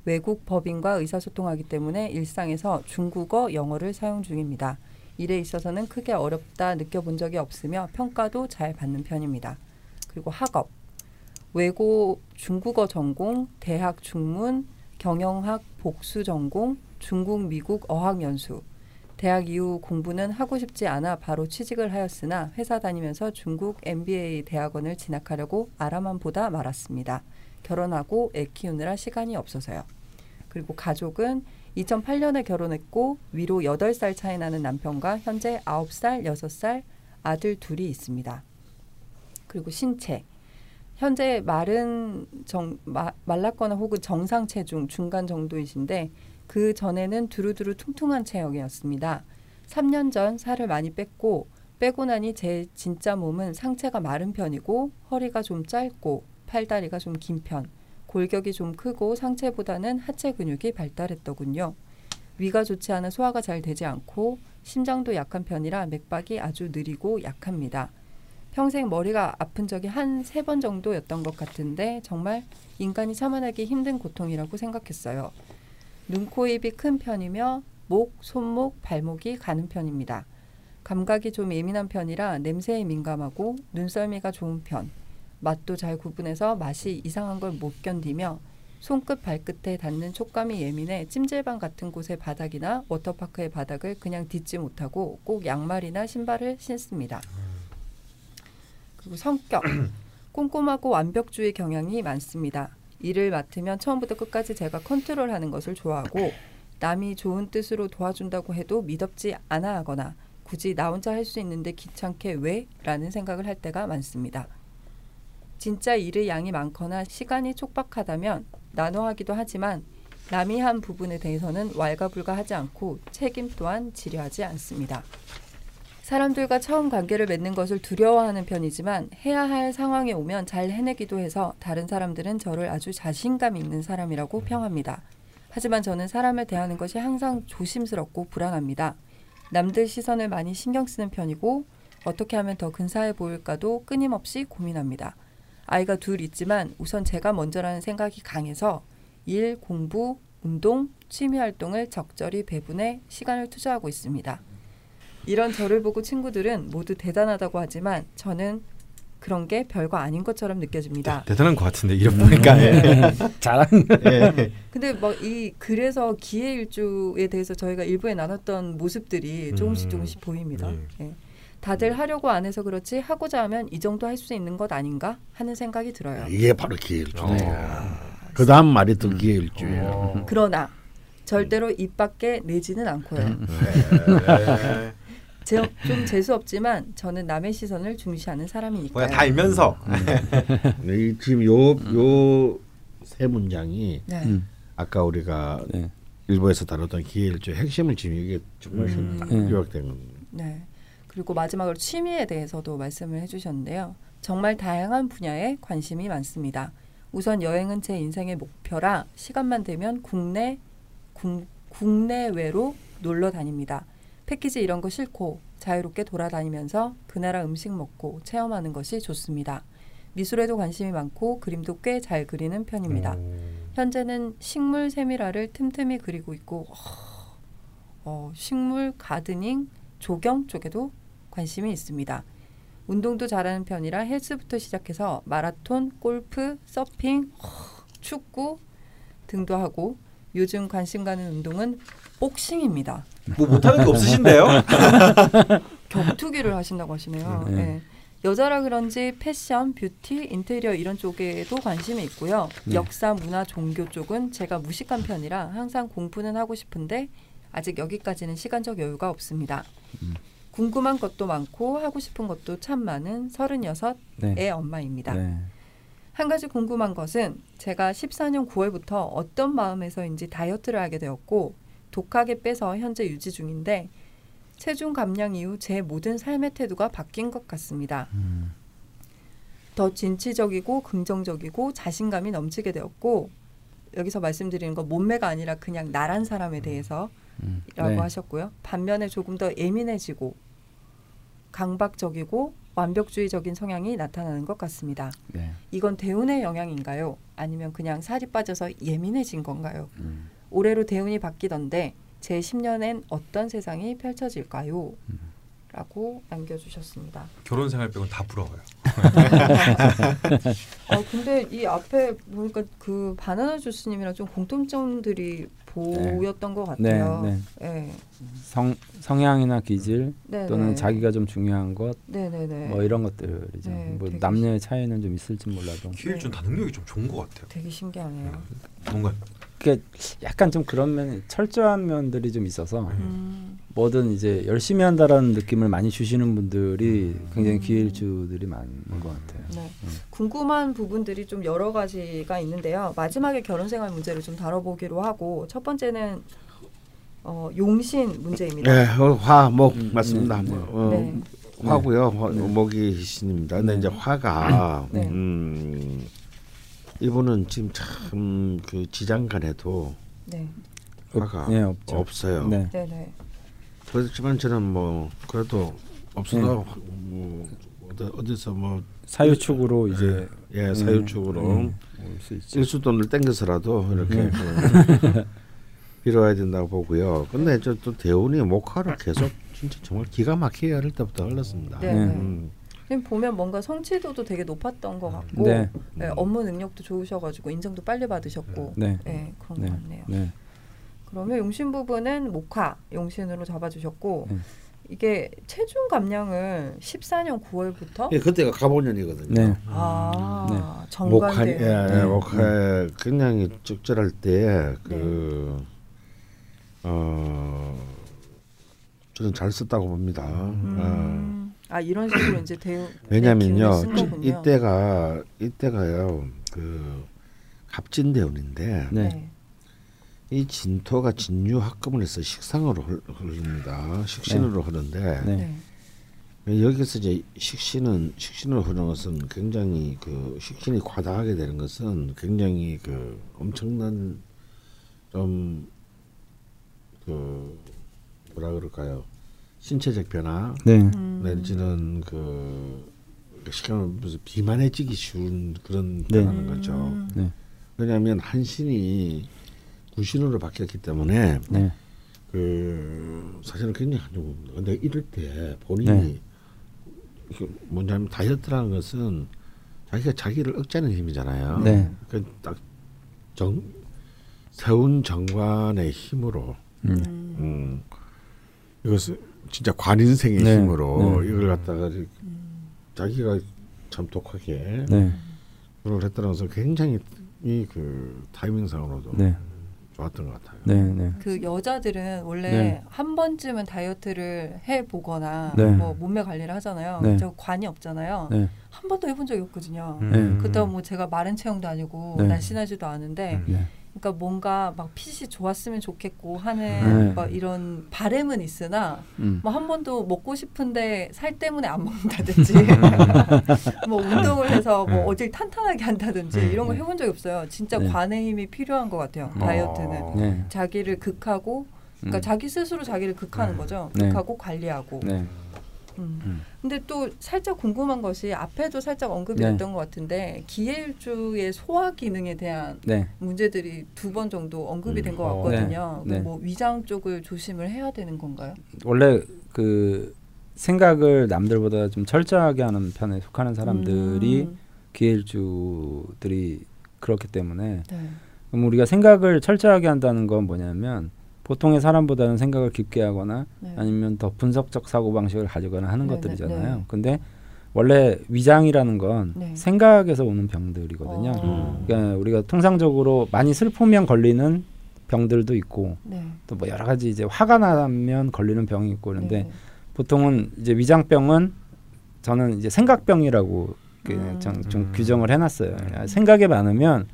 외국 법인과 의사소통하기 때문에 일상에서 중국어, 영어를 사용 중입니다. 일에 있어서는 크게 어렵다 느껴본 적이 없으며 평가도 잘 받는 편입니다. 그리고 학업, 외고 중국어 전공, 대학 중문, 경영학 복수 전공, 중국 미국 어학 연수. 대학 이후 공부는 하고 싶지 않아 바로 취직을 하였으나 회사 다니면서 중국 MBA 대학원을 진학하려고 알아만 보다 말았습니다. 결혼하고 애 키우느라 시간이 없어서요. 그리고 가족은 2008년에 결혼했고 위로 8살 차이 나는 남편과 현재 9살, 6살 아들 둘이 있습니다. 그리고 신체. 현재 마른 정, 마, 말랐거나 혹은 정상 체중 중간 정도이신데 그 전에는 두루두루 퉁퉁한 체형이었습니다. 3년 전 살을 많이 뺐고 빼고 나니 제 진짜 몸은 상체가 마른 편이고 허리가 좀 짧고 팔다리가 좀 긴 편, 골격이 좀 크고 상체보다는 하체 근육이 발달했더군요. 위가 좋지 않아 소화가 잘 되지 않고 심장도 약한 편이라 맥박이 아주 느리고 약합니다. 평생 머리가 아픈 적이 한 세 번 정도였던 것 같은데 정말 인간이 참아내기 힘든 고통이라고 생각했어요. 눈, 코, 입이 큰 편이며 목, 손목, 발목이 가는 편입니다. 감각이 좀 예민한 편이라 냄새에 민감하고 눈썰미가 좋은 편. 맛도 잘 구분해서 맛이 이상한 걸 못 견디며 손끝 발끝에 닿는 촉감이 예민해 찜질방 같은 곳의 바닥이나 워터파크의 바닥을 그냥 딛지 못하고 꼭 양말이나 신발을 신습니다. 그리고 성격 꼼꼼하고 완벽주의 경향이 많습니다. 일을 맡으면 처음부터 끝까지 제가 컨트롤하는 것을 좋아하고 남이 좋은 뜻으로 도와준다고 해도 미덥지 않아 하거나 굳이 나 혼자 할 수 있는데 귀찮게 왜? 라는 생각을 할 때가 많습니다. 진짜 일의 양이 많거나 시간이 촉박하다면 나눠 하기도 하지만 남이 한 부분에 대해서는 왈가불가하지 않고 책임 또한 지려하지 않습니다. 사람들과 처음 관계를 맺는 것을 두려워하는 편이지만 해야 할 상황에 오면 잘 해내기도 해서 다른 사람들은 저를 아주 자신감 있는 사람이라고 평합니다. 하지만 저는 사람을 대하는 것이 항상 조심스럽고 불안합니다. 남들 시선을 많이 신경 쓰는 편이고 어떻게 하면 더 근사해 보일까도 끊임없이 고민합니다. 아이가 둘 있지만 우선 제가 먼저라는 생각이 강해서 일, 공부, 운동, 취미 활동을 적절히 배분해 시간을 투자하고 있습니다. 이런 저를 보고 친구들은 모두 대단하다고 하지만 저는 그런 게 별거 아닌 것처럼 느껴집니다. 대 단한 것 같은데 이름 보니까. 예. 잘한 예. 근데 막이 그래서 기회일주에 대해서 저희가 일부에 나눴던 모습들이 조금씩 음. 조금씩 보입니다. 예. 예. 다들 하려고 안 해서 그렇지 하고자 하면 이 정도 할 수 있는 것 아닌가 하는 생각이 들어요. 이게 바로 기회일주예요. 어. 그 다음 말이 또 기회일주예요. 어. 그러나 절대로 입 밖에 내지는 않고요. 음. 네. 제, 좀 재수 없지만 저는 남의 시선을 중시하는 사람이니까요. 뭐야 다 알면서. 네, 이 지금 요 요 세 문장이 네. 음. 아까 우리가 네. 일부에서 다뤘던 기회일주 핵심을 지금 이게 정말 음. 딱 네. 요약된 겁니다. 네. 그리고 마지막으로 취미에 대해서도 말씀을 해주셨는데요. 정말 다양한 분야에 관심이 많습니다. 우선 여행은 제 인생의 목표라 시간만 되면 국내 국, 국내외로 놀러 다닙니다. 패키지 이런 거 싫고 자유롭게 돌아다니면서 그 나라 음식 먹고 체험하는 것이 좋습니다. 미술에도 관심이 많고 그림도 꽤 잘 그리는 편입니다. 현재는 식물 세밀화를 틈틈이 그리고 있고 어, 식물 가드닝 조경 쪽에도 관심이 있습니다. 운동도 잘하는 편이라 헬스부터 시작해서 마라톤, 골프, 서핑, 어, 축구 등도 하고 요즘 관심 가는 운동은 복싱입니다. 뭐 못하는 게 없으신데요? 격투기를 하신다고 하시네요. 네. 네. 여자라 그런지 패션, 뷰티, 인테리어 이런 쪽에도 관심이 있고요. 네. 역사, 문화, 종교 쪽은 제가 무식한 편이라 항상 공부는 하고 싶은데 아직 여기까지는 시간적 여유가 없습니다. 음. 궁금한 것도 많고 하고 싶은 것도 참 많은 36의 네. 엄마입니다. 네. 한 가지 궁금한 것은 제가 14년 9월부터 어떤 마음에서인지 다이어트를 하게 되었고 독하게 빼서 현재 유지 중인데 체중 감량 이후 제 모든 삶의 태도가 바뀐 것 같습니다. 음. 더 진취적이고 긍정적이고 자신감이 넘치게 되었고 여기서 말씀드리는 건 몸매가 아니라 그냥 나란 사람에 대해서라고 음. 네. 하셨고요. 반면에 조금 더 예민해지고 강박적이고 완벽주의적인 성향이 나타나는 것 같습니다. 네. 이건 대운의 영향인가요? 아니면 그냥 살이 빠져서 예민해진 건가요? 음. 올해로 대운이 바뀌던데 제 10년엔 어떤 세상이 펼쳐질까요? 음. 라고 남겨주셨습니다. 결혼 생활 빼곤 다 부러워요. 아 근데 이 앞에 보니까 그 바나나 주스님이랑 좀 공통점들이 보였던 것 같아요. 네, 네. 성 성향이나 기질 네, 또는 네. 자기가 좀 중요한 것뭐 네네네. 이런 것들이죠. 네, 뭐 남녀의 차이는 좀 있을지 몰라도 기일준 다 능력이 좀 좋은 것 같아요. 되게 신기하네요. 뭔가 그게 약간 좀 그런 면 철저한 면들이 좀 있어서 음, 뭐든 이제 열심히 한다라는 느낌을 많이 주시는 분들이 굉장히 음. 기일주들이 많은 것 같아요. 네. 음. 궁금한 부분들이 좀 여러 가지가 있는데요. 마지막에 결혼 생활 문제를 좀 다뤄보기로 하고 첫 번째는 어, 용신 문제입니다. 네, 어, 화, 목 음, 맞습니다. 네, 네. 뭐, 어, 네. 화고요. 화, 네. 목이 신입니다. 근데 네. 이제 화가 네. 음, 이분은 지금 참 그 지장간에도 네. 화가 네, 없죠. 없어요. 네. 네네. 그렇지만 저는 뭐 그래도 없어도 뭐 어디, 어디서 뭐 사유축으로 이제 예, 사유축으로 음, 있죠. 일수돈을 땡겨서라도 이렇게 네. 그 이뤄야 된다고 보고요. 근데 저 또 대운이 목화로 계속 진짜 정말 기가 막히게 어릴 때부터 흘렀습니다. 네. 네. 음, 보면 뭔가 성취도도 되게 높았던 것 같고 네. 네, 업무 능력도 좋으셔가지고 인정도 빨리 받으셨고 네. 네, 그런 네. 것 같네요. 네. 그러면 용신 부분은 목화 용신으로 잡아주셨고 네. 이게 체중 감량을 14년 9월부터 예, 그때가 가보년이거든요. 네. 아 정관대 예, 예, 네. 목화 굉장히 적절할 때그 어, 저는 잘 썼다고 봅니다. 어. 음, 아 이런 식으로 이제 대우 왜냐면요. 이때가 이때가요 그 갑진 대운인데 네. 네. 이 진토가 진유 합금을 해서 식상으로 흘- 흐릅니다. 식신으로 흐르는데 네. 네. 여기서 이제 식신은 식신으로 흐르는 것은 굉장히 그 식신이 과다하게 되는 것은 굉장히 그 엄청난 좀그 뭐라 그럴까요? 신체적 변화 네. 음, 내지는 그 시간을 무슨 비만해지기 쉬운 그런 네. 변화는 거죠. 음, 네. 왜냐하면 한 신이 구신으로 바뀌었기 때문에 네. 그 사실은 굉장히 안 좋은 겁니다. 근데 이럴 때 본인이 네. 그 뭐냐면 다이어트라는 것은 자기가 자기를 억제하는 힘이잖아요. 네. 그딱 정 세운 정관의 힘으로 음. 음, 이것은 진짜 관인생의 네, 힘으로 네. 이걸 갖다가 자기가 참 독하게 네. 그걸 했다는 것은 굉장히 이그 타이밍상으로도 네. 좋았던 것 같아요. 네. 네. 그 여자들은 원래 네. 한 번쯤은 다이어트를 해 보거나 네. 뭐 몸매 관리를 하잖아요. 네. 저 관이 없잖아요. 네. 한 번도 해본 적이 없거든요. 음. 네. 그렇다고 뭐 제가 마른 체형도 아니고 네. 날씬하지도 않은데 음. 네. 그러니까 뭔가 막 핏이 좋았으면 좋겠고 네. 하는 막 이런 바램은 있으나 음. 뭐한 번도 먹고 싶은데 살 때문에 안 먹는다든지 뭐 운동을 해서 뭐 음. 어딜 탄탄하게 한다든지 음. 이런 걸 네. 해본 적이 없어요. 진짜 네. 관의 힘이 필요한 것 같아요. 어. 다이어트는 네. 자기를 극하고 그러니까 음. 자기 스스로 자기를 극하는 음. 거죠. 네. 극하고 관리하고. 네. 음. 음. 근데 또 살짝 궁금한 것이 앞에도 살짝 언급이 네. 됐던 것 같은데 기혈주의 소화 기능에 대한 네. 문제들이 두 번 정도 언급이 음. 된것 어. 같거든요. 네. 네. 뭐 위장 쪽을 조심을 해야 되는 건가요? 원래 그 생각을 남들보다 좀 철저하게 하는 편에 속하는 사람들이 음. 기일주들이 그렇기 때문에 네. 그럼 우리가 생각을 철저하게 한다는 건 뭐냐면 보통의 사람보다는 생각을 깊게 하거나 네. 아니면 더 분석적 사고 방식을 가지거나 하는 네, 것들이잖아요. 네. 근데 원래 위장이라는 건 네. 생각에서 오는 병들이거든요. 어. 그러니까 우리가 통상적으로 많이 슬프면 걸리는 병들도 있고 네. 또뭐 여러 가지 이제 화가 나면 걸리는 병이 있고 그런데 네. 보통은 이제 위장병은 저는 이제 생각병이라고 그 음. 좀, 좀 음. 규정을 해놨어요. 생각이 많으면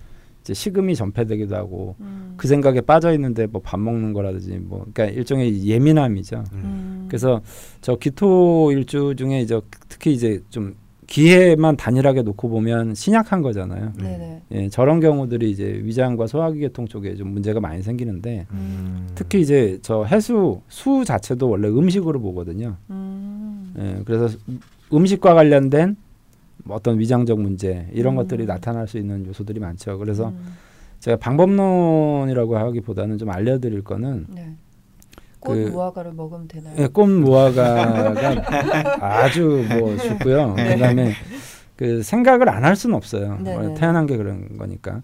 이제 식음이 전폐되기도 하고 음. 그 생각에 빠져 있는데 뭐 밥 먹는 거라든지 뭐 그러니까 일종의 예민함이죠. 음. 그래서 저 기토 일주 중에 이제 특히 이제 좀 기회만 단일하게 놓고 보면 신약한 거잖아요. 네네. 예, 저런 경우들이 이제 위장과 소화기계통 쪽에 좀 문제가 많이 생기는데 음. 특히 이제 저 해수 수 자체도 원래 음식으로 보거든요. 음. 예, 그래서 음식과 관련된 뭐 어떤 위장적 문제 이런 음. 것들이 나타날 수 있는 요소들이 많죠. 그래서 음. 제가 방법론이라고 하기보다는 좀 알려드릴 거는 네. 꽃 그- 무화과를 먹으면 되나요? 예, 꽃 무화과가 아주 뭐 쉽고요. 네. 그다음에 그 생각을 안 할 수는 없어요. 네, 원래 네. 태어난 게 그런 거니까.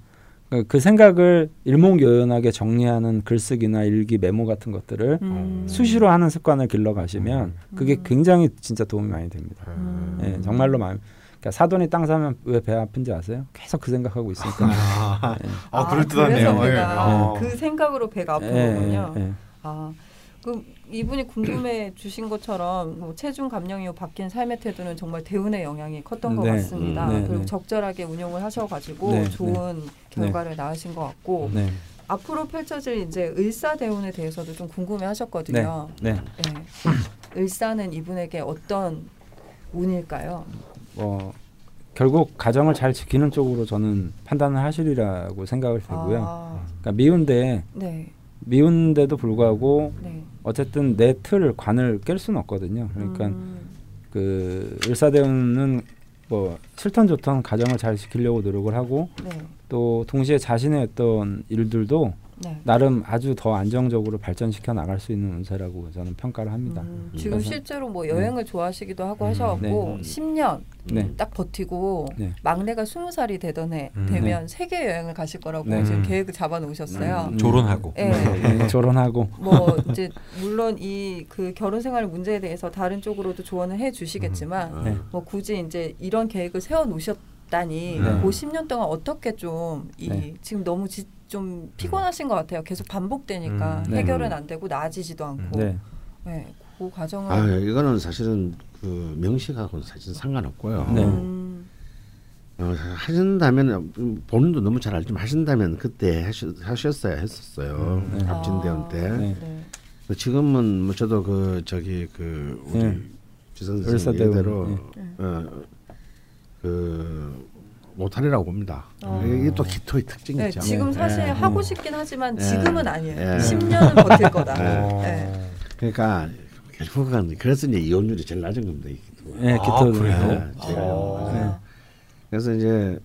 그- 그 생각을 일목요연하게 정리하는 글쓰기나 일기 메모 같은 것들을 음. 수시로 하는 습관을 길러 가시면 그게 음. 굉장히 진짜 도움이 많이 됩니다. 음. 예, 정말로 많이. 그러니까 사돈이 땅 사면 왜 배 아픈지 아세요? 계속 그 생각하고 있으니까. 아, 예. 아, 그럴듯하네요. 예. 어. 그 생각으로 배가 아픈 예, 거군요. 예, 예. 아, 그럼 이분이 궁금해 주신 것처럼 뭐 체중 감량 이후 바뀐 삶의 태도는 정말 대운의 영향이 컸던 것 네. 같습니다. 음, 네, 그리고 네. 적절하게 운용을 하셔가지고 네, 좋은 결과를 낳으신 것 같고 네, 앞으로 펼쳐질 이제 을사 대운에 대해서도 좀 궁금해하셨거든요. 네. 네. 을사는 이분에게 어떤 운일까요? 뭐 결국 가정을 잘 지키는 쪽으로 저는 판단을 하시리라고 생각을 들고요. 아, 그러니까 미운데 네, 미운데도 불구하고 네. 어쨌든 내 틀 관을 깰 수는 없거든요. 그러니까 음, 그 을사대운은 뭐 싫던 좋던 가정을 잘 지키려고 노력을 하고 네, 또 동시에 자신의 어떤 일들도 네. 나름 아주 더 안정적으로 발전시켜 나갈 수 있는 운세라고 저는 평가를 합니다. 음, 지금 실제로 뭐 여행을 좋아하시기도 하고 음, 하셔갖고 네. 10년 네. 딱 버티고 네. 막내가 20살이 되던 해 음. 되면 세계 여행을 가실 거라고 네. 지금 음. 계획을 잡아 놓으셨어요. 음. 조론하고. 예. 네, 조론하고 뭐 이제 물론 이 그 결혼 생활 문제에 대해서 다른 쪽으로도 조언을 해 주시겠지만 어. 네. 뭐 굳이 이제 이런 계획을 세워 놓으셨 다니 네. 그 10년 동안 어떻게 좀이 네. 지금 너무 지, 좀 피곤하신 것 같아요. 계속 반복되니까 음. 네. 해결은 안 되고 나아지지도 않고. 네. 네. 그 과정은 아 이거는 사실은 그 명식하고는 사실 상관없고요. 네. 음, 어, 하신다면 음, 본인도 너무 잘 알지만 하신다면 그때 하셨, 하셨어야 했었어요. 음, 네. 갑진대원 때. 네. 네. 그 지금은 뭐 저도 그 저기 그 우리 네. 지선 선생님 얘기대로 네. 어, 그 못하리라고 봅니다. 어. 이게 또 기토의 특징이죠. 네, 지금 사실 네. 하고 음. 싶긴 하지만 네. 지금은 아니에요. 네. 10년은 버틸 거다. 네. 네. 그러니까 결국은 그래서 이제 이혼율이 제일 낮은 겁니다. 이 기토가. 네, 아, 기토 그래요? 네, 제가 어. 네. 그래서 이제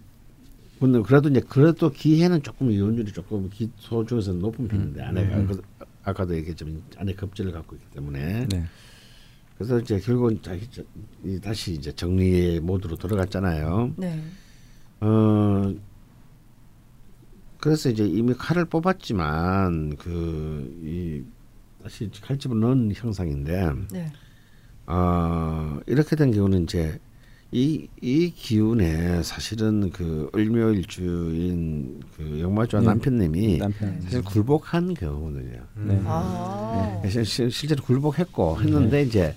근데 그래도 이제 그래도 기회는 조금 이혼율이 조금 기소 중에서 높은 편인데 아내가 음. 그- 아까도 얘기했지만 아내 급제를 갖고 있기 때문에 네. 그래서 이제 결국은 다시 이제 정리 모드로 돌아갔잖아요. 네. 어 그래서 이제 이미 칼을 뽑았지만 그이 다시 칼 집을 넣은 형상인데 네. 어 이렇게 된 경우는 이제 이 이 기운에 사실은 그 을묘일주인 그 영마주와 네. 남편님이 남편. 사실 굴복한 경우거든요. 네. 아. 실- 실- 실제로 굴복했고 했는데 이제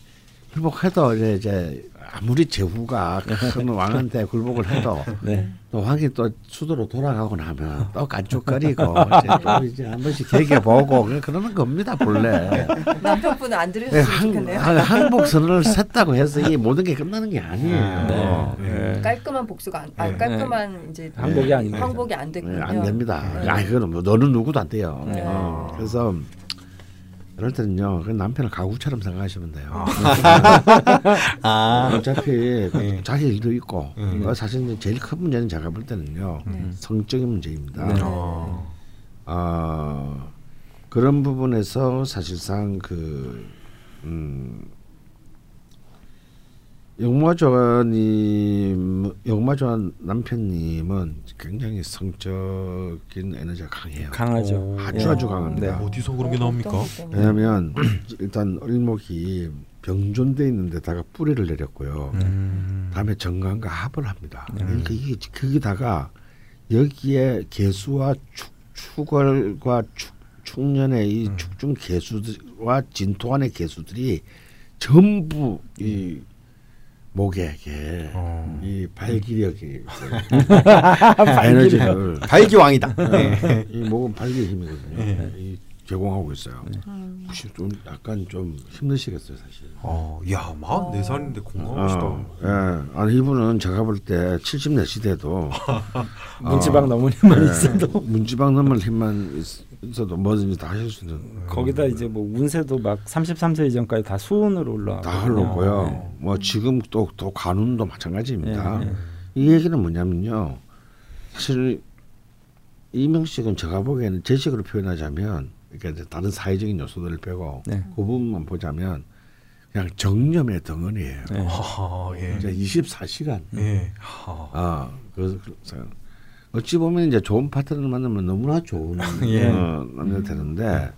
굴복해도 이제, 이제 아무리 제후가 큰 왕한테 굴복을 해도 네. 또 왕이 또 수도로 돌아가고 나면 또 깐죽거리고 이제 또 이제 한 번씩 되게 보고 그냥 그러는 겁니다 본래. 남편분은 안 네, 들으셨으면 한, 좋겠네요. 한- 한복 선언을 샜다고 해서 이 모든 게 끝나는 게 아니에요. 네. 네. 깔끔한 복수가 안, 아, 네. 깔끔한 이제 항복이 아닙니다. 항복이 안 됐군요. 네, 안 됩니다. 네. 아, 그거는 뭐 너는 누구도 안 돼요. 네. 어, 그래서 이럴 때는요, 그 남편을 가구처럼 생각하시면 돼요. 아. 어차피 그 네. 자기 일도 있고 음. 어, 사실 제일 큰 문제는 제가 볼 때는요 네. 성적인 문제입니다. 네. 어. 어, 그런 부분에서 사실상 그 음, 영마조님, 영마조 남편님은 굉장히 성적인 에너지가 강해요. 강하죠. 오. 아주 예. 아주 강합니다. 네. 어디서 그런 게 나옵니까? 왜냐하면 일단 을목이 병존돼 있는 데다가 뿌리를 내렸고요. 음. 다음에 정관과 합을 합니다. 네. 그러니까 이게 거기다가 여기에 개수와 축, 축월과 축, 축년의 이 음. 축중 개수와 진토안의 개수들이 전부 이 목에게 어. 이 발기력이 에너지를 발기왕이다. 이 목은 발기 힘이거든요. 네. 이 제공하고 있어요. 음. 혹시 좀 약간 좀 힘드시겠어요, 사실. 어, 야, 44살인데 건강하시다. 어, 예. 아니 이분은 제가 볼 때 70 내 시대도 문지방 넘은 힘만 예, 있어도 문지방 넘을 힘만 있- 있어도 뭐든지 다 하실 수 있는 거기다 이제 뭐 운세도 막 33세 이전까지 다 수운으로 올라. 다 흘렀고요. 뭐 지금 또, 또 간운도 마찬가지입니다. 예, 예. 이 얘기는 뭐냐면요. 사실 이명식은 제가 보기에는 제식으로 표현하자면 그러니까 다른 사회적인 요소들을 빼고 네. 그 부분만 보자면 그냥 정념의 덩어리예요. 네. 아, 예. 이제 24시간. 예. 하. 아, 그래서 어찌 보면 이제 좋은 파트너를 만나면 너무나 좋은 예. 어, 남자 되는데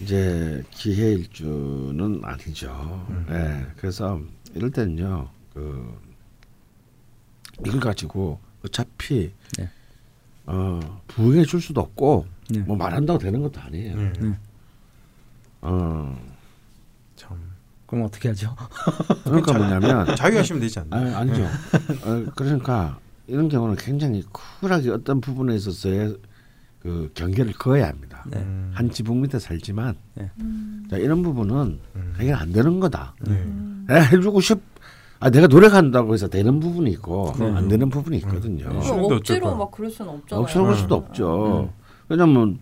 이제 기회일주는 아니죠. 음. 예. 그래서 이럴 때는요, 그 이걸 가지고 어차피 네. 어, 부응해 줄 수도 없고 네. 뭐 말한다고 되는 것도 아니에요. 예. 네. 어, 참. 그럼 어떻게 하죠? 그러니까 뭐냐면 자기 하시면 되지 않나? 아, 아니 죠. 어, 그러니까 이런 경우는 굉장히 쿨하게 어떤 부분에 있어서의 그 경계를 그어야 합니다. 네. 음. 한 지붕 밑에 살지만 음. 자, 이런 부분은 음. 그냥 안 되는 거다. 네. 음. 에, 해주고 싶. 아 내가 노력한다고 해서 되는 부분이 있고 네. 안 되는 부분이 있거든요. 억지로. 막 그럴 수는 없잖아요. 없어볼 음. 수도 없죠. 왜냐면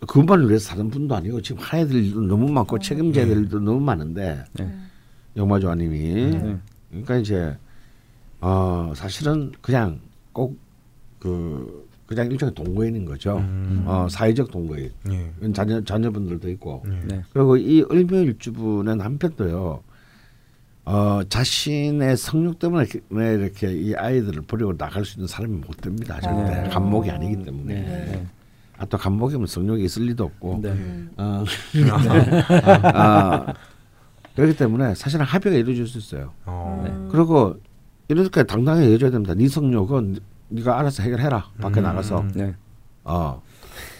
그것만을 위해서 사는 분도 아니고 지금 해야 될 일도 너무 많고 책임져야 될 일도 너무 많은데 네. 영마 조아님이 네. 그러니까 이제 어 사실은 그냥 꼭 그 그냥 일종의 동거인인 거죠. 음. 어 사회적 동거인. 예. 자녀 자녀분들도 있고. 예. 네. 그리고 이 을묘일주분은 한편도요. 어 자신의 성욕 때문에 이렇게, 이 아이들을 버리고 나갈 수 있는 사람이 못 됩니다. 절대 아. 간목이 아니기 때문에. 네. 네. 아또 간목이면 성욕이 있을 리도 없고. 네. 음. 어, 아, 그렇기 때문에 사실은 합의가 이루어질 수 있어요. 어. 음. 그리고 이렇게 당당하게 얘기해줘야 됩니다. 네 성욕은 네가 알아서 해결해라. 밖에 음. 나가서. 네. 어.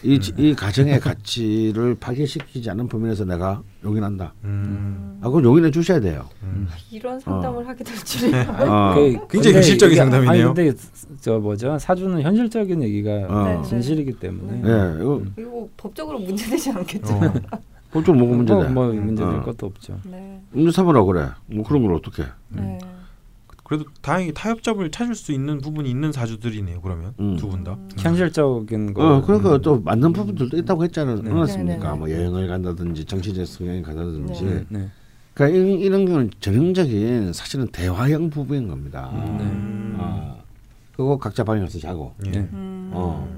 이, 이 가정의 가치를 파괴시키지 않는 범위에서 내가 용인한다. 음. 아, 그건 용인해 주셔야 돼요. 음. 이런 상담을 하게 될 줄이야. 어. 그- 굉장히 현실적인 상담이네요. 아니 근데 저 뭐죠? 사주는 현실적인 얘기가 어. 네. 진실이기 때문에. 예, 이거 이거 법적으로 문제되지 않겠죠? 어. 보통 뭐가 문제돼? 뭐, 뭐 문제될 어. 것도 없죠. 네. 음주 삼으라고 그래. 뭐 그런 걸 어떻게? 네. 그래도 다행히 타협점을 찾을 수 있는 부분이 있는 사주들이네요. 그러면 음. 두분 다. 현실적인 거. 어, 그러니까 또 맞는 부분들도 있다고 했잖아요. 네. 않았습니까? 네, 네, 뭐 여행을 간다든지 정치적 성향이 간다든지. 네. 네. 네. 그러니까 이런, 이런 경우는 전형적인 사실은 대화형 부부인 겁니다. 음. 아, 그거 각자 방에 가서 자고, 예. 네. 음. 어.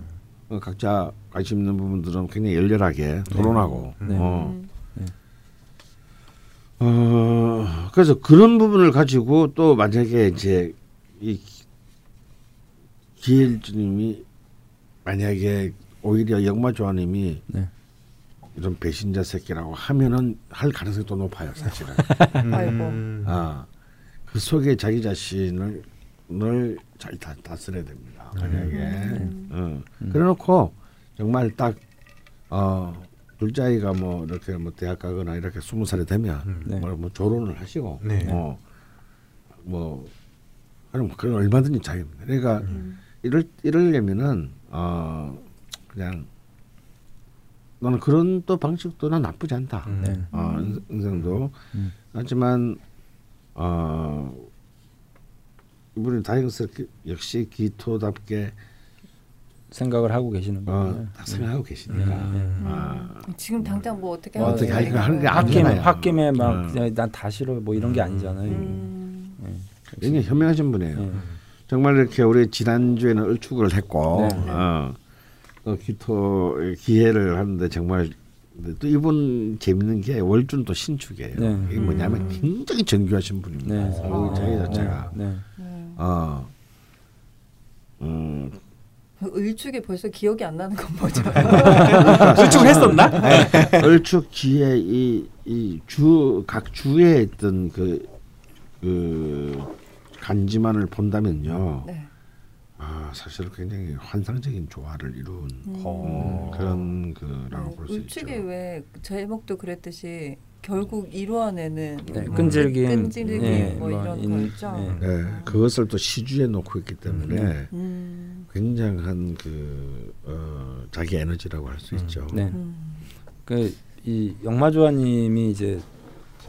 어, 각자 관심 있는 부분들은 굉장히 열렬하게 토론하고, 네. 어. 음. 어 그래서 그런 부분을 가지고 또 만약에 이제 이 기일주님이 만약에 오히려 영마조아님이 네. 이런 배신자 새끼라고 하면은 할 가능성이 또 높아요 사실은. 음. 아, 그 속에 자기 자신을 잘 다, 다스려야 됩니다. 만약에 음. 어. 그래놓고 정말 딱 어, 둘째 아이가 뭐 이렇게 뭐 대학 가거나 이렇게 스무 살이 되면 네. 뭐, 뭐 조론을 하시고 네. 어, 뭐 그럼 그건 얼마든지 자유입니다. 그러니까 이럴 이러려면은 어 그냥 너는 그런 또 방식도 난 나쁘지 않다. 음. 네. 어, 인- 인생도 음. 하지만 어 이분이 다행스럽게 역시 기토답게 생각을 하고 계시는 어, 거예요. 딱 생각하고 계시니까 네. 아, 지금 당장 뭐 어떻게 뭐 어떻게 하는 게 네. 아끼- 홧김에 아끼나요? 홧김에 막 음. 그냥 난다 싫어 뭐 이런 게 아니잖아요. 음. 예. 굉장히 현명하신 분이에요. 예. 정말 이렇게 우리 지난주에는 을축을 했고 네. 어, 또 기토 기회를 하는데 정말 또 이분 재밌는 게 월준 또 신축이에요. 네. 이게 뭐냐면 음. 굉장히 정교하신 분입니다. 네. 자기 자체가 네. 네. 어, 음, 을축이 벌써 기억이 안 나는 건 뭐죠? 수축했었나? 얼축 기에 이이주각 주에 있던 그, 그 간지만을 본다면요. 네. 아 사실 굉장히 환상적인 조화를 이룬 음. 어. 그런 그라고 네, 볼수 있죠. 울축이 왜 제목도 그랬듯이 결국 이루어내는 네, 뭐 끈질김, 끈질김 예, 뭐뭐 이런 인- 거였죠. 예. 네, 그것을 또 시주에 놓고 있기 때문에 음. 굉장한 그 어, 자기 에너지라고 할수 음. 있죠. 네. 음. 그이 영마조아님이 이제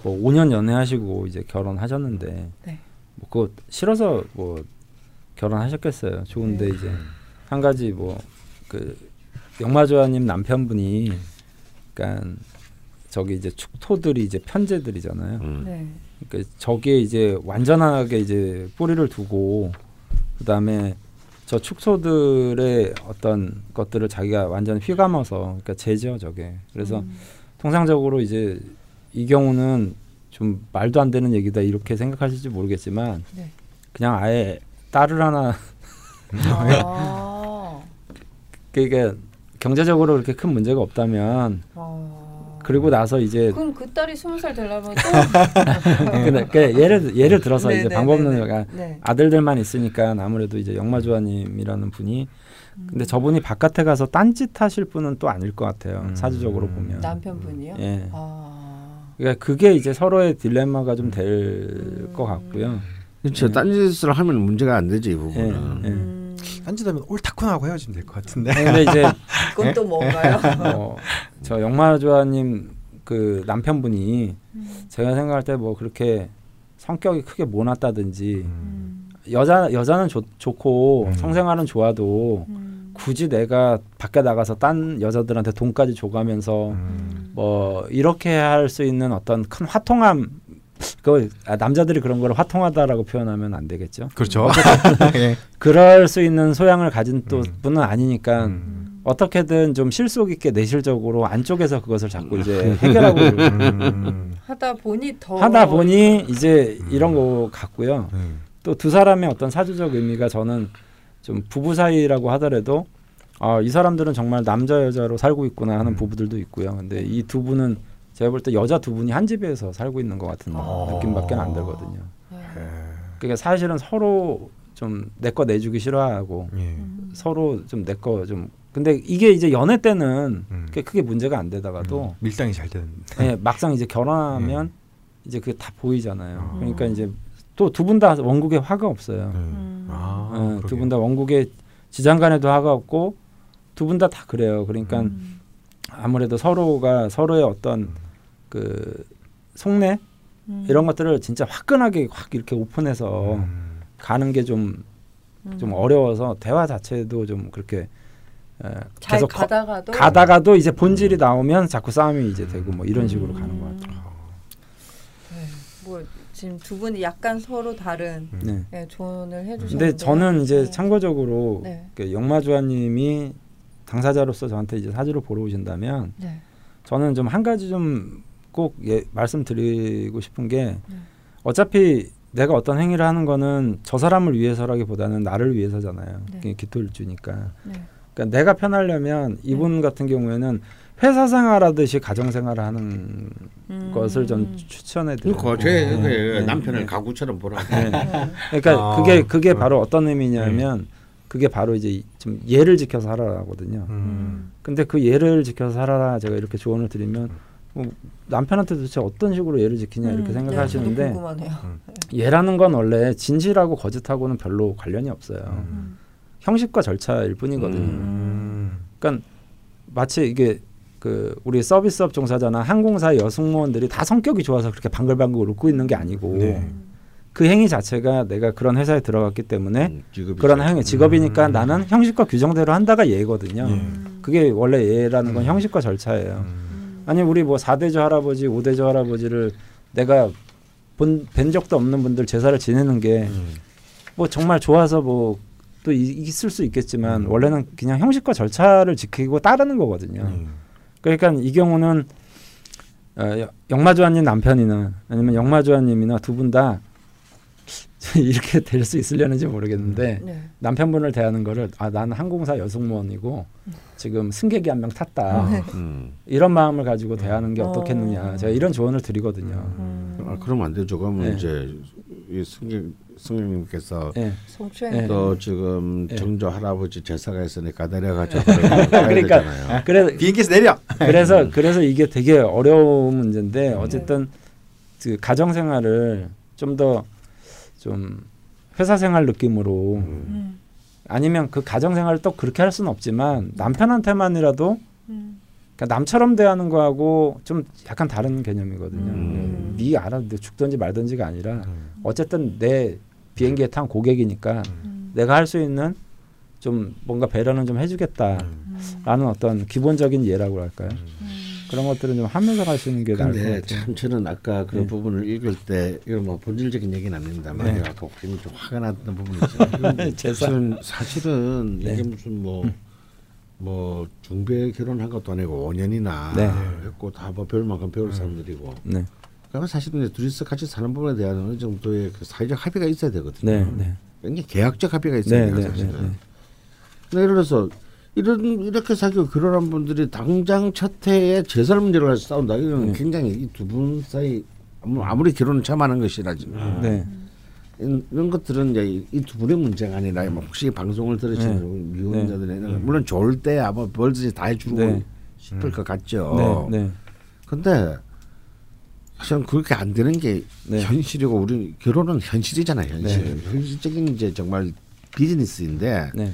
뭐 5년 연애하시고 이제 결혼하셨는데 네. 뭐 그거 싫어서 뭐 결혼하셨겠어요. 좋은데 네. 이제 한 가지 뭐 그 영마조아님 남편분이 그러니까 저기 이제 축토들이 이제 편제들이잖아요. 음. 네. 그러니까 저기에 이제 완전하게 이제 뿌리를 두고 그다음에 저 축소들의 어떤 것들을 자기가 완전 휘감아서 그러니까 제죠 저게 그래서 음. 통상적으로 이제 이 경우는 좀 말도 안 되는 얘기다 이렇게 생각하실지 모르겠지만 네. 그냥 아예 딸을 하나 아. 그러니까 경제적으로 그렇게 큰 문제가 없다면 아. 그리고 나서 이제 그럼 그 딸이 스무 살 되려면 또 근데 그 예를 예를 들어서 네, 이제 네, 네, 네, 네. 아들들만 있으니까 아무래도 이제 영마조아님이라는 분이 음. 근데 저분이 바깥에 가서 딴짓 하실 분은 또 아닐 것 같아요 음. 사주적으로 보면 남편분이요? 예 아. 그러니까 그게 이제 서로의 딜레마가 좀될 음. 것 같고요 그렇죠. 네. 딴짓을 하면 문제가 안 되지 이 예, 부분은. 예. 음. 딴짓하면 옳다쿠나고 헤어지면 될 것 같은데. 근데 이제 그건 또 뭔가요? 어, 저 영마조아님 그 남편분이 음. 제가 생각할 때 뭐 그렇게 성격이 크게 모났다든지 음. 여자 여자는 좋, 좋고 음. 성생활은 좋아도 음. 굳이 내가 밖에 나가서 딴 여자들한테 돈까지 줘가면서 음. 뭐 이렇게 할 수 있는 어떤 큰 화통함 그 아, 남자들이 그런 걸 화통하다라고 표현하면 안 되겠죠. 그렇죠. 예. 그럴 수 있는 소양을 가진 또 음. 분은 아니니까 음. 어떻게든 좀 실속 있게 내실적으로 안쪽에서 그것을 자꾸 이제 해결하고 음. 하다 보니 더 하다 보니 이제 음. 이런 거 같고요. 음. 또두 사람의 어떤 사주적 의미가 저는 좀 부부 사이라고 하더라도 아, 이 사람들은 정말 남자 여자로 살고 있구나 하는 음. 부부들도 있고요. 근데 이 두 분은 제가 볼 때 여자 두 분이 한 집에서 살고 있는 것 같은 아. 느낌밖에 안 들거든요. 네. 예. 그러니까 사실은 서로 좀 내 거 내주기 싫어하고 예. 음. 서로 좀 내 거 좀 근데 이게 이제 연애 때는 음. 그게 크게 문제가 안 되다가도 음. 밀당이 잘 되는. 예, 막상 이제 결혼하면 이제 그게 다 보이잖아요. 음. 그러니까 이제 또 두 분 다 원국에 화가 없어요. 음. 아, 예, 두분 다 원국에 지장간에도 화가 없고 두 분 다다 그래요. 그러니까 음. 아무래도 서로가 서로의 어떤 그 속내 음. 이런 것들을 진짜 화끈하게 확 이렇게 오픈해서 음. 가는 게 좀좀 음. 어려워서 대화 자체도 좀 그렇게 에, 잘 계속 거- 가다가도 가다가도 이제 본질이 나오면 자꾸 싸움이 이제 되고 뭐 이런 식으로 가는 것 같아요. 네. 뭐 지금 두 분이 약간 서로 다른 음. 네. 네, 조언을 해주셨는데. 근데 저는 이제 네. 참고적으로 네. 그 영마주아님이 당사자로서 저한테 이제 사주를 보러 오신다면 네. 저는 좀 한 가지 좀 꼭 예, 말씀드리고 싶은 게 네. 어차피 내가 어떤 행위를 하는 거는 저 사람을 위해서라기보다는 나를 위해서잖아요. 네. 그게 기토를 주니까. 네. 그러니까 내가 편하려면 이분 같은 경우에는 회사 생활하듯이 가정 생활을 하는 음. 것을 전 추천해. 그러니까 제그 네. 남편을 네. 가구처럼 보라고. 네. 그러니까 아, 그게 그게 그- 바로 어떤 의미냐면 그게 바로 이제 좀 예를 지켜서 살아라거든요. 음. 근데 그 예를 지켜서 살아라 제가 이렇게 조언을 드리면 뭐 남편한테 도대체 어떤 식으로 예를 지키냐 이렇게 음, 생각하시는데 네, 저도 궁금하네요. 예라는 건 원래 진실하고 거짓하고는 별로 관련이 없어요. 음. 형식과 절차일 뿐이거든요. 음. 그러니까 마치 이게 그 우리 서비스업 종사자나 항공사 여승무원들이 다 성격이 좋아서 그렇게 방글방글 웃고 있는 게 아니고 네. 그 행위 자체가 내가 그런 회사에 들어갔기 때문에 음, 그런. 행위 직업이니까 음. 나는 형식과 규정대로 한다가 예거든요. 예. 음. 그게 원래 예라는 건 음. 형식과 절차예요. 음. 아니 우리 뭐 4대조 할아버지, 5대조 할아버지를 내가 본, 뵌 적도 없는 분들 제사를 지내는 게뭐 음. 정말 좋아서 뭐 또 있을 수 있겠지만 음. 원래는 그냥 형식과 절차를 지키고 따르는 거거든요. 음. 그러니까 이 경우는 어, 영마주아님 남편이나 아니면 영마주아님이나 두 분 다 이렇게 될 수 있으려는지 모르겠는데 네. 남편분을 대하는 거를 아 나는 항공사 여승무원이고 지금 승객이 한 명 탔다 네. 음. 이런 마음을 가지고 대하는 게 어. 어떻겠느냐 제가 이런 조언을 드리거든요. 음. 아, 그러면 안 되죠. 그러면 네. 이제 이 승객 승객님께서 예. 성추행. 네. 또 지금 네. 정조 할아버지 제사가 있으니까 내려가지고 가야 그러니까 되잖아요. 그래 비행기에서 내려. 그래서 그래서 이게 되게 어려운 문제인데 어쨌든 그 가정 생활을 좀더 좀 회사 생활 느낌으로 음. 아니면 그 가정 생활을 또 그렇게 할 수는 없지만 남편한테만이라도 음. 그러니까 남처럼 대하는 거하고 좀 약간 다른 개념이거든요. 음. 네 알아 네 죽든지 말든지가 아니라 음. 어쨌든 내 비행기에 탄 고객이니까 음. 내가 할 수 있는 좀 뭔가 배려는 좀 해주겠다라는 음. 어떤 기본적인 예라고 할까요? 음. 그런 것들은 좀 하면서 가시는 게 나을 것 같아요. 참 저는 아까 그 네. 부분을 읽을 때 이건 뭐 본질적인 얘기는 아닙니다만 네. 아까 괜히 좀 화가 났던 부분이 있어요. 사실은 사실은 네. 이게 무슨 뭐뭐 중배 결혼한 것도 아니고 5년이나 네. 했고 다 뭐 배울 만큼 배울 사람들이고 네, 그러면 사실은 이제 둘이서 같이 사는 부분에 대한 어느 정도의 그 사회적 합의가 있어야 되거든요. 네, 네, 굉장히 계약적 합의가 있어야 네, 돼요. 네, 네, 사실은. 네. 근데 예를 들어서 이런 이렇게 사귀고 결혼한 분들이 당장 첫 해에 재산 문제를 가지고 싸운다. 이건 네. 굉장히 이 두 분 사이 아무- 아무리 결혼을 처음 하는 것이라지만 네, 이런, 이런 것들은 이제 이 두 분의 문제가 아니라 뭐 혹시 방송을 들으시는 미혼자들이 물론 좋을 때 아마 벌든지 다 해주고 네. 싶을 것 같죠. 네, 네, 근데 사실은 그렇게 안 되는 게 네. 현실이고 우리 결혼은 현실이잖아요. 현실. 네. 현실적인 이제 정말 비즈니스인데 네,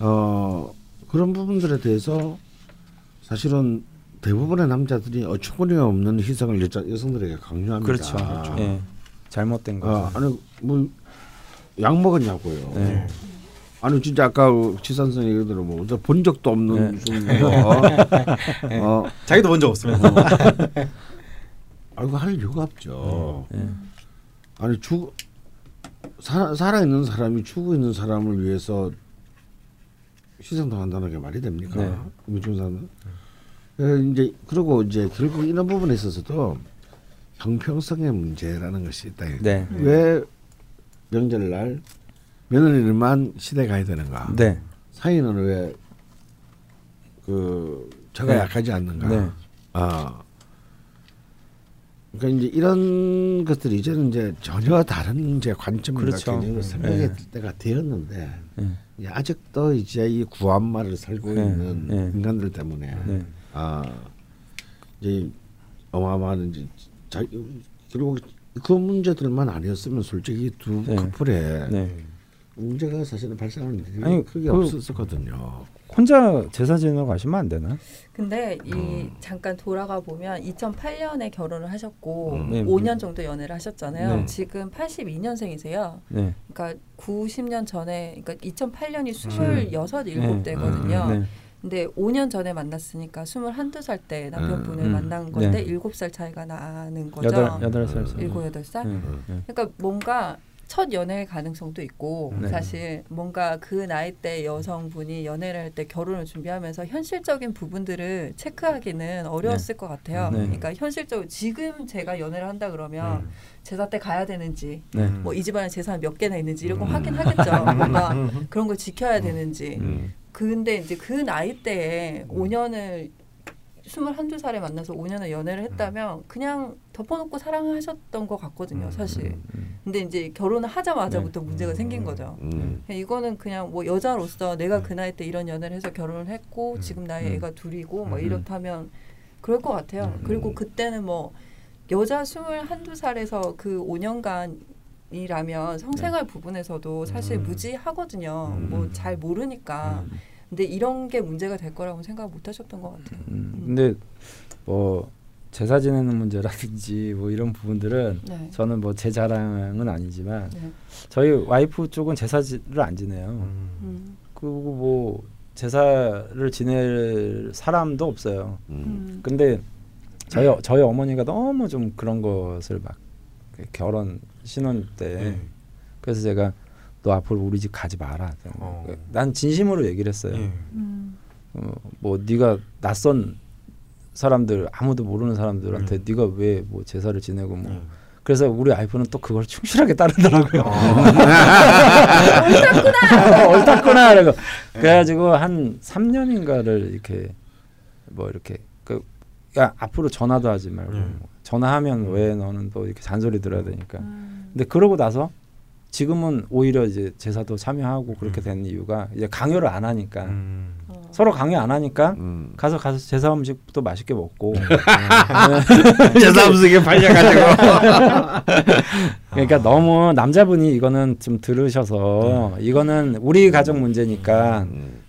어 그런 부분들에 대해서 사실은 대부분의 남자들이 어처구니 없는 희생을 여자 여성들에게 강요합니다. 그렇죠. 예, 잘못된 거죠. 아, 아니 뭐 약 먹었냐고요. 네. 아니 진짜 아까 지산선 얘기대로 뭐본 적도 없는 무슨 뭐 어, 자기도 먼저 없으면서. 아 이거 할 이유가 없죠. 예, 아니 죽 사, 살아 있는 사람이 죽어 있는 사람을 위해서 희생당한다는 게 말이 됩니까? 네. 미중사는 예, 이제 그리고 이제 결국 이런 부분에 있어서도 형평성의 문제라는 것이 있다. 네, 왜 명절날 며느리들만 시대 가야 되는가? 네, 사위는 왜그 저가 네. 약하지 않는가? 네, 아. 그러니까 이제 이런 것들이 이제는 이제 전혀 다른 이제 관점과 그렇죠. 네. 들 때가 되었는데 네, 이제 아직도 이제 이 구한말을 살고 네. 있는 네. 인간들 때문에 네, 아 이제 어마어마한 이제 자, 결국 그 문제들만 아니었으면 솔직히 두 네. 커플에 네. 문제가 사실은 발생하는 일이 아니, 크게 그- 없었거든요. 혼자 제사 지내러 가시면 안 되나? 근데 이 음. 잠깐 돌아가 보면 2008년에 결혼을 하셨고 음. 네. 5년 정도 연애를 하셨잖아요. 네. 지금 82년생이세요. 네, 그러니까 90년 전에 그러니까 2008년이 26, 7 네. 대거든요. 네, 근데 5년 전에 만났으니까 21, 2살 때 남편분을 음. 만난 건데 네. 7살 차이가 나는 거죠. 여덟 여덟 살. 음. 일곱 여덟 살. 네, 네. 그러니까 뭔가 첫 연애일 가능성도 있고 네. 사실 뭔가 그 나이 때 여성분이 연애를 할 때 결혼을 준비하면서 현실적인 부분들을 체크하기는 어려웠을 것 같아요. 네. 그러니까 현실적으로 지금 제가 연애를 한다 그러면 음. 제사 때 가야 되는지 네. 뭐이 집안에 재산 몇 개나 있는지 이런 거 음. 확인하겠죠. 뭔가 그런 걸 지켜야 되는지. 음. 근데 이제 그 나이 때에 음. 5년을 스물한 두 살에 만나서 5년을 연애를 했다면 그냥 덮어놓고 사랑하셨던 것 같거든요, 음. 사실. 음. 근데 이제 결혼을 하자마자부터 문제가 음. 생긴 거죠. 음. 그냥 이거는 그냥 뭐 여자로서 내가 음. 그 나이 때 이런 연애를 해서 결혼을 했고 음. 지금 나이 음. 애가 둘이고 뭐 음. 이렇다면 그럴 것 같아요. 음. 그리고 그때는 뭐 여자 스물 한두 살에서 그 5년간 이라면 성생활 부분에서도 사실 음. 무지하거든요. 음. 뭐잘 모르니까. 음. 근데 이런 게 문제가 될 거라고 생각 못 하셨던 것 같아요. 음. 근데 뭐 제사 지내는 문제라든지 뭐 이런 부분들은 네. 저는 뭐 제 자랑은 아니지만 네. 저희 와이프 쪽은 제사를 안 지내요. 음. 음. 그리고 뭐 제사를 지낼 사람도 없어요. 음. 음. 근데 저희 저희 어머니가 너무 좀 그런 것을 막 결혼 신혼 때 네. 그래서 제가 너 앞으로 우리 집 가지 마라. 어. 난 진심으로 얘기를 했어요. 예. 음. 어, 뭐 네가 낯선 사람들 아무도 모르는 사람들한테 음. 네가 왜 뭐 제사를 지내고 뭐 예. 그래서 우리 와이프는 또 그걸 충실하게 따르더라고요. 어. 옳다구나. 옳다구나. 그래고 그래가지고 한 3년인가를 이렇게 뭐 이렇게 그 야 앞으로 전화도 하지 말고 음. 전화하면 음. 왜 너는 또 이렇게 잔소리 들어야 되니까. 음. 근데 그러고 나서 지금은 오히려 이제 제사도 참여하고 그렇게 음. 된 이유가 이제 강요를 안 하니까 음. 어. 서로 강요 안 하니까 음. 가서 가서 제사 음식도 맛있게 먹고 제사 음식에 팔려가지고. 그러니까 너무 남자분이 이거는 좀 들으셔서 이거는 우리 가정 문제니까 음.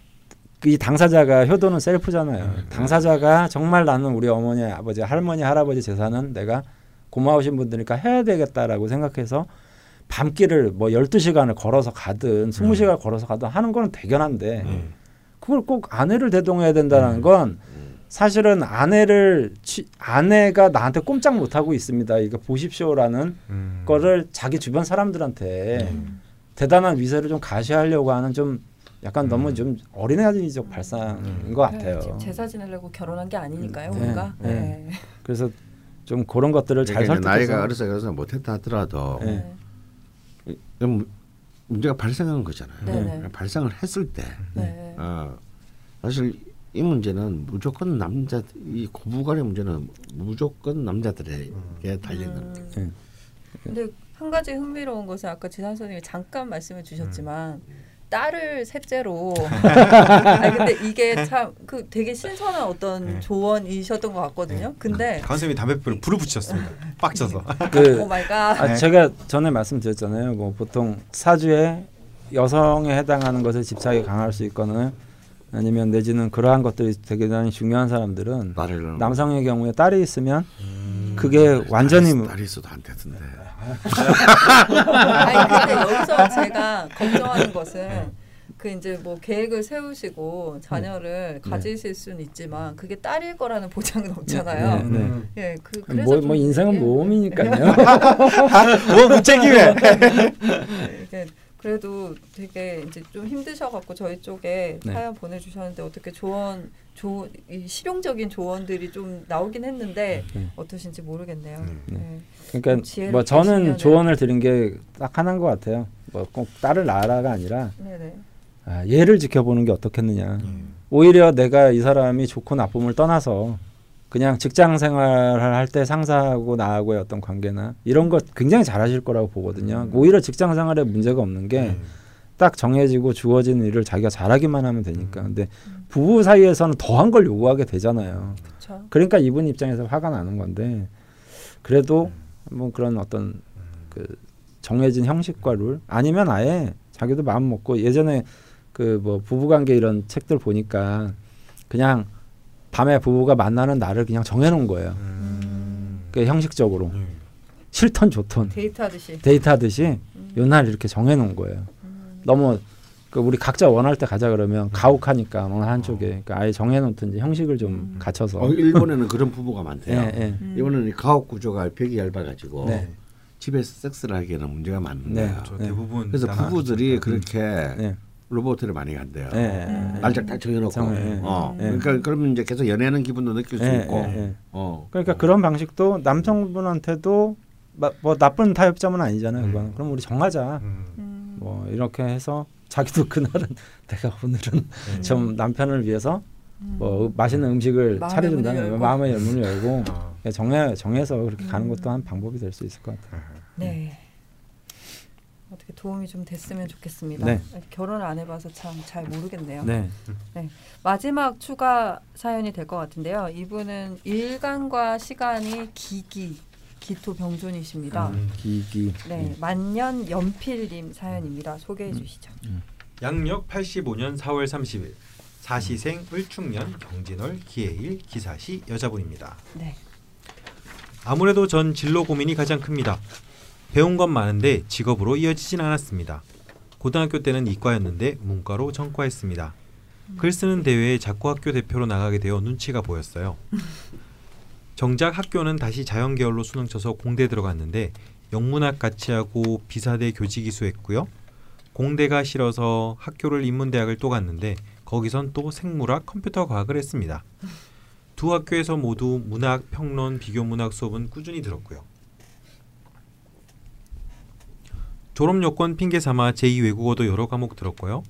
이 당사자가 효도는 셀프잖아요. 당사자가 정말 나는 우리 어머니, 아버지, 할머니, 할아버지 재산은 내가 고마우신 분들이니까 해야 되겠다라고 생각해서 밤길을 뭐 12시간을 걸어서 가든 20시간을 걸어서 가든 하는 거는 대견한데 예. 그걸 꼭 아내를 대동해야 된다는 음. 건 사실은 아내를 취, 아내가 나한테 꼼짝 못 하고 있습니다. 이거 보십시오라는 음. 거를 자기 주변 사람들한테 음. 대단한 위세를 좀 가시하려고 하는 좀 약간 음. 너무 좀 어린애지적 발상인 음. 것 그래, 같아요. 제사 지내려고 결혼한 게 아니니까요, 네, 우리가. 네. 네. 그래서 좀 그런 것들을 잘 그러니까 이제 설득해서 나이가 어려서 그래서 못했다 하더라도 네. 그럼 문제가 발생한 거잖아요. 네네. 발생을 했을 때 네. 어, 사실 이 문제는 무조건 남자 이 고부간의 문제는 무조건 남자들에게 달린 겁니다. 음. 네. 근데 한 가지 흥미로운 것은 아까 지난 선생님이 잠깐 말씀해 주셨지만 딸을 셋째로 아니 근데 이게 참 그 되게 신선한 어떤 네. 조언이셨던 것 같거든요. 근데 강선생님이 담배불을 불을 붙이셨습니다. 빡쳐서. 그 oh my god. 아, 네. 제가 전에 말씀드렸잖아요. 뭐 보통 사주에 여성에 해당하는 것에 집착이 강할 수 있거나 아니면 내지는 그러한 것들이 되게 중요한 사람들은 남성의 경우에 딸이 있으면 그게 완전히 뭐 딸이 있어도 안 되던데. 아니 근데 여기서 제가 걱정하는 것은 그 이제 뭐 계획을 세우시고 자녀를 가지실 수는 있지만 그게 딸일 거라는 보장은 없잖아요. 네, 네. 음. 예, 그 그래서 뭐, 좀뭐 인생은 이게- 모험이니까요. 뭐 무책임해. 네, 그래도 되게 이제 좀 힘드셔갖고 저희 쪽에 네. 사연 보내주셨는데 어떻게 조언, 조, 이 실용적인 조언들이 좀 나오긴 했는데 네. 어떠신지 모르겠네요. 네. 네. 그러니까 지혜롭게 뭐 저는 조언을 드린 게 딱 하나인 것 같아요. 뭐 꼭 딸을 낳아라가 아니라. 아, 얘를 지켜보는 게 어떻겠느냐. 음. 오히려 내가 이 사람이 좋고 나쁨을 떠나서 그냥 직장 생활을 할 때 상사하고 나하고의 어떤 관계나 이런 것 굉장히 잘하실 거라고 보거든요. 음. 오히려 직장 생활에 문제가 없는 게 네. 딱 정해지고 주어진 일을 자기가 잘하기만 하면 되니까. 음. 근데 부부 사이에서는 더한 걸 요구하게 되잖아요. 그렇죠. 그러니까 이분 입장에서 화가 나는 건데 그래도 뭐 그런 어떤 그 정해진 형식과 룰 아니면 아예 자기도 마음 먹고 예전에 그 뭐 부부관계 이런 책들 보니까 그냥 밤에 부부가 만나는 날을 그냥 정해놓은 거예요. 음. 그 형식적으로 네. 싫던 좋던 데이트하듯이. 데이트하듯이 음. 요날 이렇게 정해놓은 거예요. 음. 너무 그 우리 각자 원할 때 가자 그러면 가혹하니까 어느 한쪽에 그러니까 아예 정해놓든지 형식을 좀 음. 갖춰서 어, 일본에는 그런 부부가 많대요. 예, 예. 음. 이거는 이 가옥 구조가 벽이 얇아가지고 네. 집에서 섹스를 하기에는 문제가 많은 네. 저 네. 대부분 그래서 부부들이 그렇게 네. 로봇을 많이 간대요. 네. 음. 날짜 딱 정해놓고. 정해, 네. 어. 네. 그러니까 그러면 이제 계속 연애하는 기분도 느낄 수 네, 있고. 어. 그러니까 그런 방식도 남성분한테도 마- 뭐 나쁜 타협점은 아니잖아요. 음. 그건. 그럼 우리 정하자. 음. 음. 뭐 이렇게 해서 자기도 그날은 내가 오늘은 네. 좀 남편을 위해서 음. 뭐 맛있는 음식을 마음의 차려준다는. 마음의 문을 열고 어. 정해 정해서 그렇게 가는 음. 것도 한 방법이 될 수 있을 것 같아요. 네. 도움이 좀 됐으면 좋겠습니다. 네. 결혼을 안 해봐서 참 잘 모르겠네요. 네. 마지막 추가 사연이 될 것 같은데요. 이분은 일간과 시간이 기기 기토 병존이십니다. 음. 기기. 네, 만년 연필님 사연입니다. 소개해 주시죠. 양력 85년 4월 30일 사시생 을축년 경진월 기해일 기사시 여자분입니다. 네. 아무래도 전 진로 고민이 가장 큽니다. 배운 건 많은데 직업으로 이어지진 않았습니다. 고등학교 때는 이과였는데 문과로 전과했습니다. 글 쓰는 대회에 작고학교 대표로 나가게 되어 눈치가 보였어요. 정작 학교는 다시 자연계열로 수능 쳐서 공대 들어갔는데 영문학 같이 하고 비사대 교직 이수했고요. 공대가 싫어서 학교를 인문대학을 또 갔는데 거기선 또 생물학 컴퓨터 과학을 했습니다. 두 학교에서 모두 문학, 평론, 비교문학 수업은 꾸준히 들었고요. 졸업 요건 핑계 삼아 제2 외국어도 여러 과목 들었고요.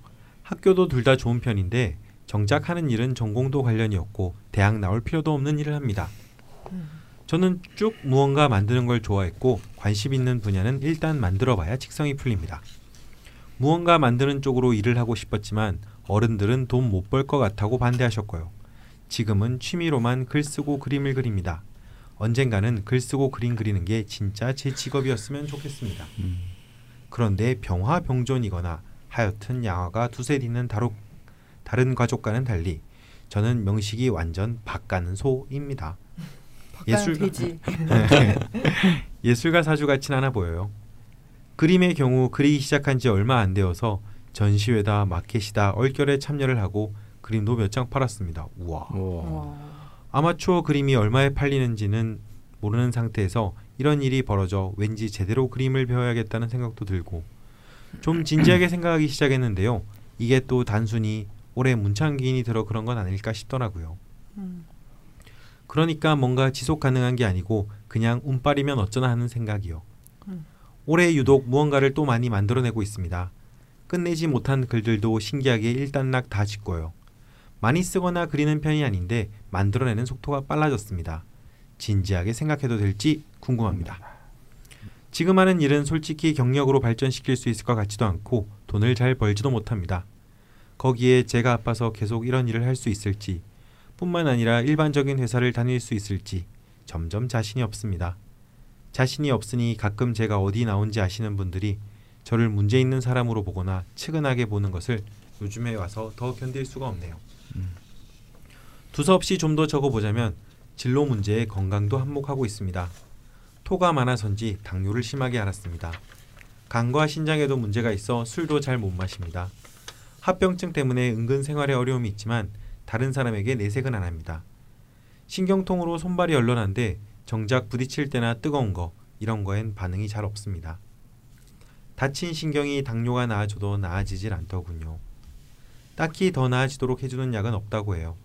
학교도 둘 다 좋은 편인데 정작 하는 일은 전공도 관련이었고 대학 나올 필요도 없는 일을 합니다. 저는 쭉 무언가 만드는 걸 좋아했고 관심 있는 분야는 일단 만들어 봐야 직성이 풀립니다. 무언가 만드는 쪽으로 일을 하고 싶었지만 어른들은 돈 못 벌 것 같다고 반대하셨고요. 지금은 취미로만 글 쓰고 그림을 그립니다. 언젠가는 글 쓰고 그림 그리는 게 진짜 제 직업이었으면 좋겠습니다. 그런데 병화 병존이거나 하여튼 양화가 두세 있는 다루, 다른 가족과는 달리 저는 명식이 완전 박가는 소입니다. 예술 돼지. 예술가 사주 같진 않아 보여요. 그림의 경우 그리기 시작한 지 얼마 안 되어서 전시회다 마켓이다 얼결에 참여를 하고 그림도 몇 장 팔았습니다. 우와. 우와. 와. 아마추어 그림이 얼마에 팔리는지는 모르는 상태에서 이런 일이 벌어져 왠지 제대로 그림을 배워야겠다는 생각도 들고 좀 진지하게 생각하기 시작했는데요. 이게 또 단순히 올해 문창기인이 들어 그런 건 아닐까 싶더라고요. 음. 그러니까 뭔가 지속 가능한 게 아니고 그냥 운빨이면 어쩌나 하는 생각이요. 음. 올해 유독 무언가를 또 많이 만들어내고 있습니다. 끝내지 못한 글들도 신기하게 일단락 다 짓고요. 많이 쓰거나 그리는 편이 아닌데 만들어내는 속도가 빨라졌습니다. 진지하게 생각해도 될지 궁금합니다. 지금 하는 일은 솔직히 경력으로 발전시킬 수 있을 것 같지도 않고 돈을 잘 벌지도 못합니다. 거기에 제가 아파서 계속 이런 일을 할 수 있을지 뿐만 아니라 일반적인 회사를 다닐 수 있을지 점점 자신이 없습니다. 자신이 없으니 가끔 제가 어디 나온지 아시는 분들이 저를 문제 있는 사람으로 보거나 측은하게 보는 것을 요즘에 와서 더 견딜 수가 없네요. 두서없이 좀 더 적어보자면 진로 문제에 건강도 한몫하고 있습니다. 토가 많아서인지 당뇨를 심하게 앓았습니다. 간과 신장에도 문제가 있어 술도 잘 못 마십니다. 합병증 때문에 은근 생활에 어려움이 있지만 다른 사람에게 내색은 안 합니다. 신경통으로 손발이 얼얼한데 정작 부딪힐 때나 뜨거운 거 이런 거엔 반응이 잘 없습니다. 다친 신경이 당뇨가 나아져도 나아지질 않더군요. 딱히 더 나아지도록 해주는 약은 없다고 해요.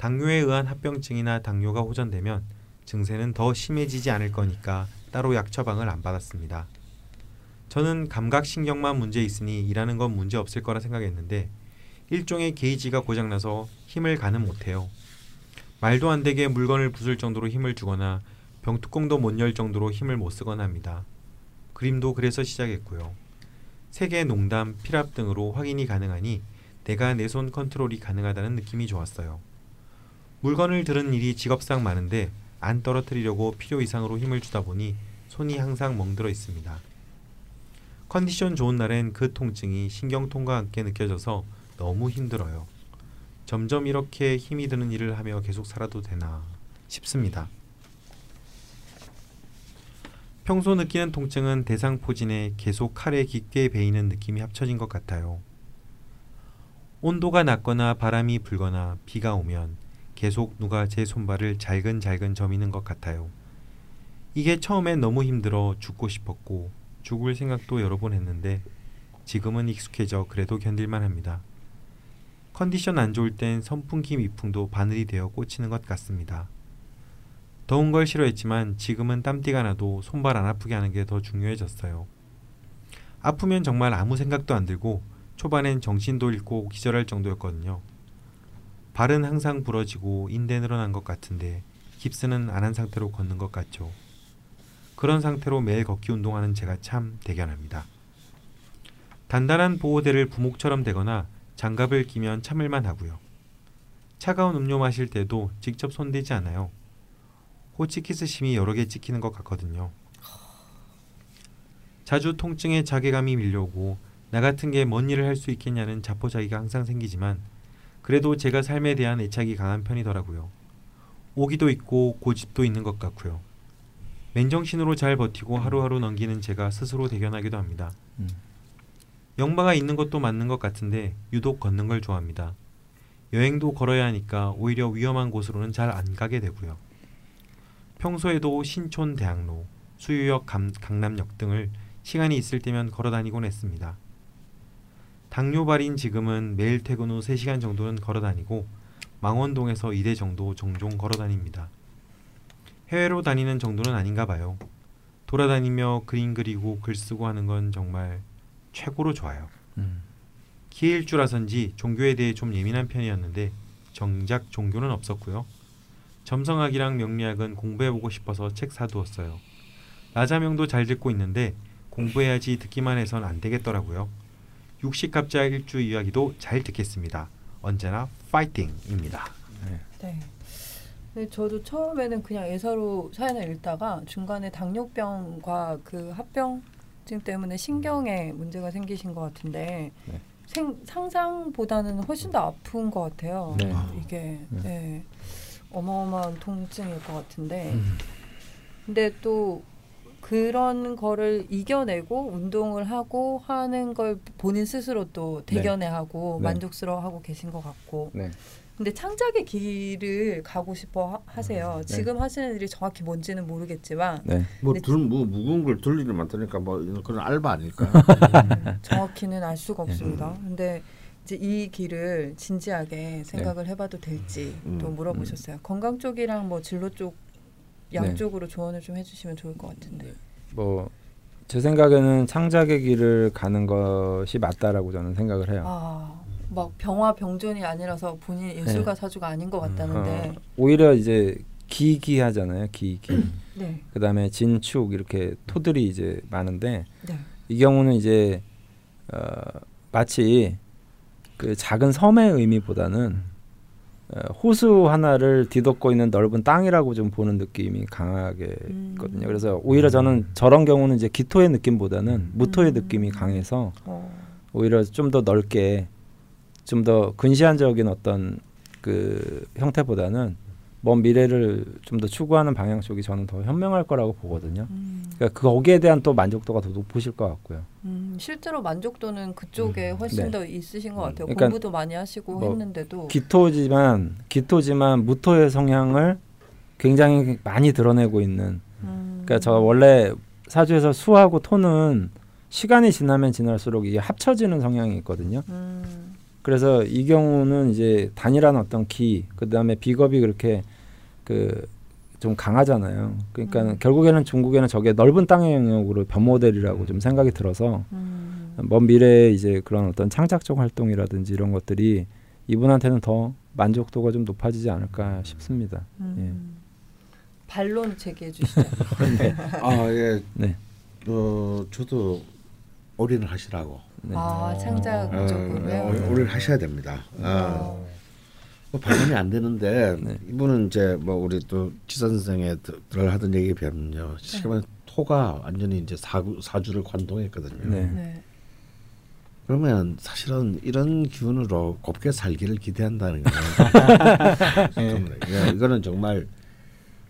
당뇨에 의한 합병증이나 당뇨가 호전되면 증세는 더 심해지지 않을 거니까 따로 약 처방을 안 받았습니다. 저는 감각신경만 문제 있으니 일하는 건 문제 없을 거라 생각했는데 일종의 게이지가 고장나서 힘을 가는 못해요. 말도 안 되게 물건을 부술 정도로 힘을 주거나 병뚜껑도 못 열 정도로 힘을 못 쓰거나 합니다. 그림도 그래서 시작했고요. 세계 농담, 필압 등으로 확인이 가능하니 내가 내 손 컨트롤이 가능하다는 느낌이 좋았어요. 물건을 들은 일이 직업상 많은데 안 떨어뜨리려고 필요 이상으로 힘을 주다 보니 손이 항상 멍들어 있습니다. 컨디션 좋은 날엔 그 통증이 신경통과 함께 느껴져서 너무 힘들어요. 점점 이렇게 힘이 드는 일을 하며 계속 살아도 되나 싶습니다. 평소 느끼는 통증은 대상포진에 계속 칼에 깊게 베이는 느낌이 합쳐진 것 같아요. 온도가 낮거나 바람이 불거나 비가 오면 계속 누가 제 손발을 잘근잘근 저미는 것 같아요. 이게 처음엔 너무 힘들어 죽고 싶었고 죽을 생각도 여러 번 했는데 지금은 익숙해져 그래도 견딜만 합니다. 컨디션 안 좋을 땐 선풍기 미풍도 바늘이 되어 꽂히는 것 같습니다. 더운 걸 싫어했지만 지금은 땀띠가 나도 손발 안 아프게 하는 게 더 중요해졌어요. 아프면 정말 아무 생각도 안 들고 초반엔 정신도 잃고 기절할 정도였거든요. 발은 항상 부러지고 인대 늘어난 것 같은데 깁스는 안 한 상태로 걷는 것 같죠. 그런 상태로 매일 걷기 운동하는 제가 참 대견합니다. 단단한 보호대를 부목처럼 대거나 장갑을 끼면 참을만 하고요. 차가운 음료 마실 때도 직접 손대지 않아요. 호치키스 심이 여러 개 찍히는 것 같거든요. 자주 통증에 자괴감이 밀려오고 나 같은 게 뭔 일을 할 수 있겠냐는 자포자기가 항상 생기지만 그래도 제가 삶에 대한 애착이 강한 편이더라고요. 오기도 있고 고집도 있는 것 같고요. 맨정신으로 잘 버티고 하루하루 넘기는 제가 스스로 대견하기도 합니다. 음. 영마가 있는 것도 맞는 것 같은데 유독 걷는 걸 좋아합니다. 여행도 걸어야 하니까 오히려 위험한 곳으로는 잘 안 가게 되고요. 평소에도 신촌 대학로, 수유역 감, 강남역 등을 시간이 있을 때면 걸어 다니곤 했습니다. 당뇨발인 지금은 매일 퇴근 후 3시간 정도는 걸어 다니고 망원동에서 2대 정도 종종 걸어 다닙니다. 해외로 다니는 정도는 아닌가 봐요. 돌아다니며 그림 그리고 글 쓰고 하는 건 정말 최고로 좋아요. 음. 기일주라선지 종교에 대해 좀 예민한 편이었는데 정작 종교는 없었고요. 점성학이랑 명리학은 공부해보고 싶어서 책 사두었어요. 라자명도 잘 듣고 있는데 공부해야지 듣기만 해선 안 되겠더라고요. 육식갑자 일주 이야기도 잘 듣겠습니다. 언제나 파이팅입니다. 네. 근데 저도 처음에는 그냥 예사로 사연을 읽다가 중간에 당뇨병과 그 합병증 때문에 신경에 문제가 생기신 것 같은데 네. 생, 상상보다는 훨씬 더 아픈 것 같아요. 네. 이게 네. 네. 어마어마한 통증일 것 같은데 음. 근데 또 그런 거를 이겨내고 운동을 하고 하는 걸 본인 스스로 또 네. 대견해하고 네. 만족스러워하고 계신 것 같고 네. 근데 창작의 길을 가고 싶어 하, 하세요. 네. 지금 하시는 일이 정확히 뭔지는 모르겠지만 네. 뭐들뭐 무거운 걸 들 일이 많다니까 뭐 그런 알바 아닐까? 음, 정확히는 알 수가 없습니다. 네. 근데 이제 이 길을 진지하게 생각을 네. 해봐도 될지 음, 또 물어보셨어요. 건강 쪽이랑 뭐 진로 쪽 네. 양쪽으로 조언을 좀 해주시면 좋을 것 같은데. 뭐제 생각에는 창작의 길을 가는 것이 맞다라고 저는 생각을 해요. 아, 막 병화 병존이 아니라서 본인 예술가 사주가 아닌 것 같다는데. 어, 오히려 이제 기기하잖아요. 기기. 네, 그다음에 진축 이렇게 토들이 이제 많은데 네. 이 경우는 이제 어, 마치 그 작은 섬의 의미보다는 어, 호수 하나를 뒤덮고 있는 넓은 땅이라고 좀 보는 느낌이 강하게 음. 있거든요. 그래서 오히려 저는 저런 경우는 이제 기토의 느낌보다는 무토의 음. 느낌이 강해서 어, 오히려 좀 더 넓게 좀 더 근시안적인 어떤 그 형태보다는 먼 미래를 좀 더 추구하는 방향 쪽이 저는 더 현명할 거라고 보거든요. 음, 그러니까 거기에 대한 또 만족도가 더 높으실 것 같고요. 음, 실제로 만족도는 그쪽에 훨씬 네. 더 있으신 것 같아요. 그러니까 공부도 많이 하시고 뭐 했는데도. 기토지만 기토지만 무토의 성향을 굉장히 많이 드러내고 있는. 음, 그러니까 저 원래 사주에서 수하고 토는 시간이 지나면 지날수록 이게 합쳐지는 성향이 있거든요. 음, 그래서 이 경우는 이제 단일한 어떤 기, 그 다음에 비겁이 그렇게 그 좀 강하잖아요. 그러니까 음. 결국에는 중국에는 저게 넓은 땅의 영역으로 변모델이라고 좀 생각이 들어서 음, 먼 미래에 이제 그런 어떤 창작적 활동이라든지 이런 것들이 이분한테는 더 만족도가 좀 높아지지 않을까 싶습니다. 음. 반론 제기해 주시죠. 아 예. 네. 어 저도 올인을 하시라고. 네. 아 창작 어, 쪽으로요. 올- 올인을 하셔야 됩니다. 아, 뭐 발전이 안 되는데 네. 이분은 이제 뭐 우리 또 지선 선생의 들 하던 얘기에 비하면요. 지금 토가 완전히 이제 사구, 사주를 관통했거든요. 네. 네. 그러면 사실은 이런 기운으로 곱게 살기를 기대한다는 거예요. 잠깐만요. 예, 이거는 정말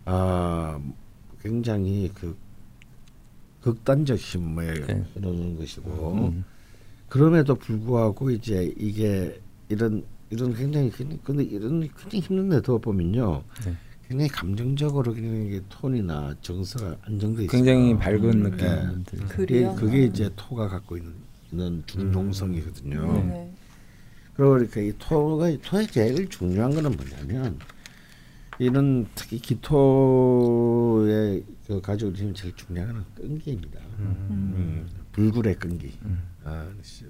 아 굉장히 그 극단적 힘을 네. 넣는 것이고 음. 그럼에도 불구하고 이제 이게 이런 이런 굉장히 힘- 근데 이런 굉장히 힘든 데도 보면요 네. 굉장히 감정적으로 그냥 이게 톤이나 정서가 안정돼 있어요. 굉장히 밝은 음. 느낌이 네. 들죠. 그게. 그게 이제 토가 갖고 있는, 있는 중동성이거든요. 네. 네. 그리고 이렇게 이 토가 토의 제일 중요한 거는 뭐냐면 이런 특히 기토의 그 가지고 있는 제일 중요한 거는 끈기입니다. 음, 불굴의 끈기. 아, 그렇죠.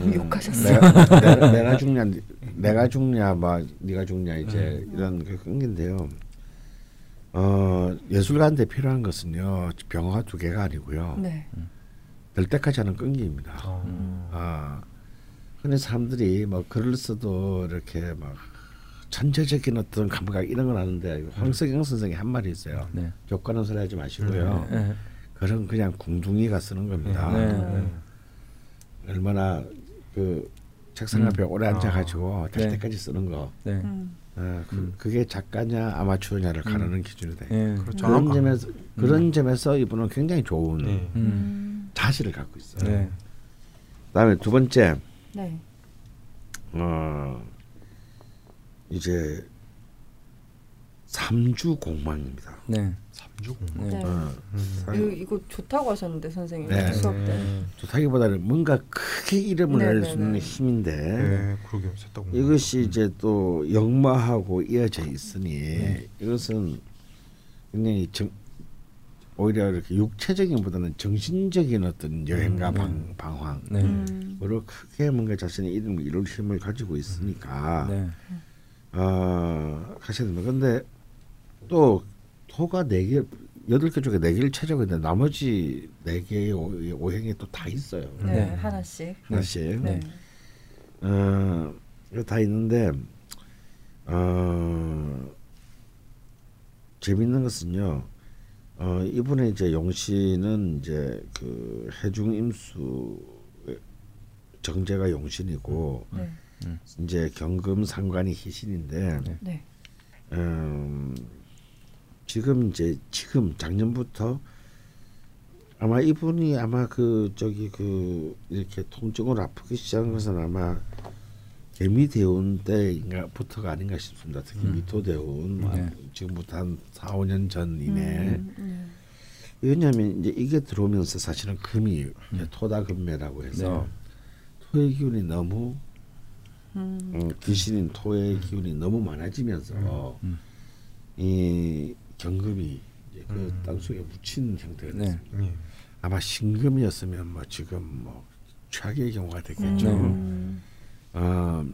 음, 욕하셨어요. 내가, 내가, 내가 죽냐, 내가 죽냐, 막 네가 죽냐 이제 이런 그 끈기인데요. 어, 예술가한테 필요한 것은요 병화 두 개가 아니고요 네. 될 때까지 하는 끈기입니다. 어. 아, 근데 사람들이 뭐 글을 써도 이렇게 막 천재적인 어떤 감각 이런 건 아는데 황석영 선생이 한 말이 있어요. 네. 족가는 소리 하지 마시고요. 네. 그런 그냥 궁둥이가 쓰는 겁니다. 네. 네. 얼마나 그 책상 앞에 오래 앉아가지고 될 네. 때까지 쓰는 거. 네. 음. 어, 그, 그게 작가냐 아마추어냐를 가르는 기준이 돼. 네. 그렇죠. 그런 정확한- 점에서 그런 점에서 이분은 굉장히 좋은 네. 음. 음. 자질을 갖고 있어요. 네. 그다음에 두 번째 네. 어 이제 삼주 공망입니다. 네. 삼주공. 네. 네. 어, 음. 이거, 좋다고 하셨는데 선생님 네. 수업 때. 네. 좋다기보다는 뭔가 크게 이름을 네, 낼 네, 수 있는 네. 힘인데 네, 그러게요. 이것이 이제 또 역마하고 이어져 있으니 네. 이것은 굉장히 정, 오히려 이렇게 육체적인보다는 정신적인 어떤 여행과 음, 방, 방황 네. 음. 으로 크게 뭔가 자신의 이름을 이룰 힘을 가지고 있으니까 네. 어, 하셔야 됩니다. 근데 또 토가 네 개, 여덟 개 중에 네 개를 있는데 나머지 네 개의 오- 오행이 또 다 있어요. 네. 네. 하나씩. 하나씩. 네. 어, 이거 다 있는데 어, 재밌는 것은요. 어, 이분의 이제 용신은 이제 그 해중 임수 정제가 용신이고 네. 이제 경금 상관이 희신인데 네. 음, 지금 이제 지금 작년부터 아마 이분이 아마 그 저기 그 이렇게 통증으로 아프기 시작한 것은 아마 개미 대운 때인가부터가 아닌가 싶습니다. 특히 미토 대운 뭐 네. 지금부터 한 4, 5년 전이네. 음, 음. 왜냐하면 이제 이게 들어오면서 사실은 금이 이제 토다금매라고 해서 토의 기운이 너무 음. 음, 귀신인 토의 기운이 너무 많아지면서 이 경금이 이제 그 음. 땅속에 묻힌 형태가 네. 됐습니다. 예. 아마 신금이었으면 뭐 지금 뭐 최악의 경우가 됐겠죠. 음. 어,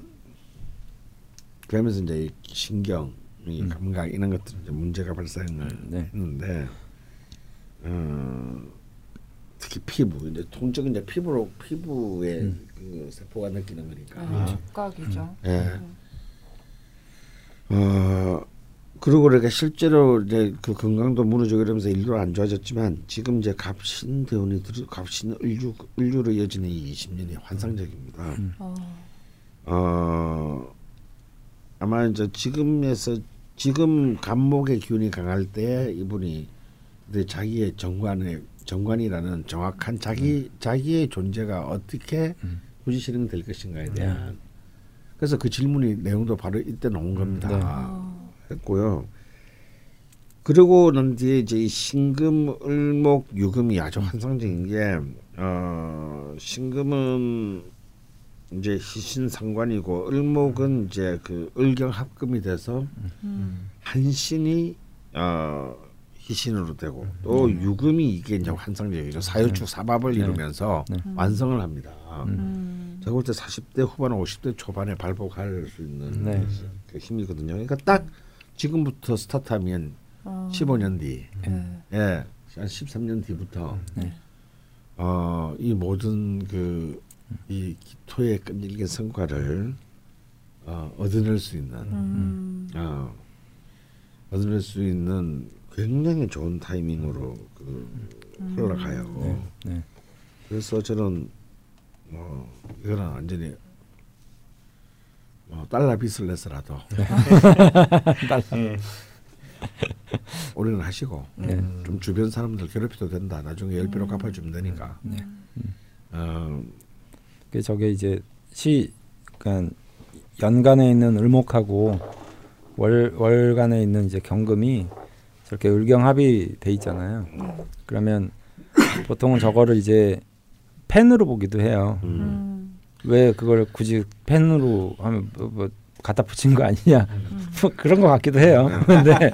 그러면서 이제 이 신경, 이 음. 감각 이런 것들 이제 문제가 발생을 네. 했는데 어, 특히 피부 이제 통증은 이제 피부로 피부에 음. 그 세포가 느끼는 거니까. 아, 촉각이죠. 예. 어 그리고 이렇게 실제로 이제 그 건강도 무너지고 이러면서 일도 안 좋아졌지만 지금 이제 갑신 대운이 들 갑신 을류 을류로 이어지는 이 20년이 환상적입니다. 어. 어 아마 이제 지금에서 지금 간목의 기운이 강할 때 이분이 이제 자기의 정관의 정관이라는 정확한 자기 자기의 존재가 어떻게 부지시령 될 것인가에 대한 그래서 그 질문이 내용도 바로 이때 나온 겁니다. 네. 어. 했고요. 그리고 난 뒤에 이제 이 신금, 을목, 유금이 아주 환상적인 게 어, 신금은 이제 희신상관이고 을목은 이제 그 을경 합금이 돼서 음. 한신이 어, 희신으로 되고 또 유금이 이게 이제 환상적이죠. 사유축 사밥을 이루면서 네. 완성을 합니다. 음. 제가 볼 때 40대 후반, 50대 초반에 발복할 수 있는 네. 그 힘이거든요. 그러니까 딱 지금부터 스타트하면 어. 15년 뒤, 네. 예, 한 13년 뒤부터 네. 어, 이 모든 그 이 기토의 끈질긴 성과를 어, 얻어낼 수 있는, 음. 어, 얻어낼 수 있는 굉장히 좋은 타이밍으로 그 흘러가요. 네. 네. 그래서 저는 뭐 이거는 완전히 뭐 달러 빚을 내서라도 예. 올해는 하시고 네. 좀 주변 사람들 괴롭혀도 된다. 나중에 열 배로 갚아주면 되니까. 네. 어, 그 저게 이제 시 그러니까 연간에 있는 을목하고 월 월간에 있는 이제 경금이 저렇게 을경합이 돼 있잖아요. 네. 그러면 보통은 저거를 이제 펜으로 보기도 해요. 음. 음. 왜 그걸 굳이 펜으로 하면 뭐, 뭐 갖다 붙인 거 아니냐 음. 뭐 그런 것 같기도 해요. 근데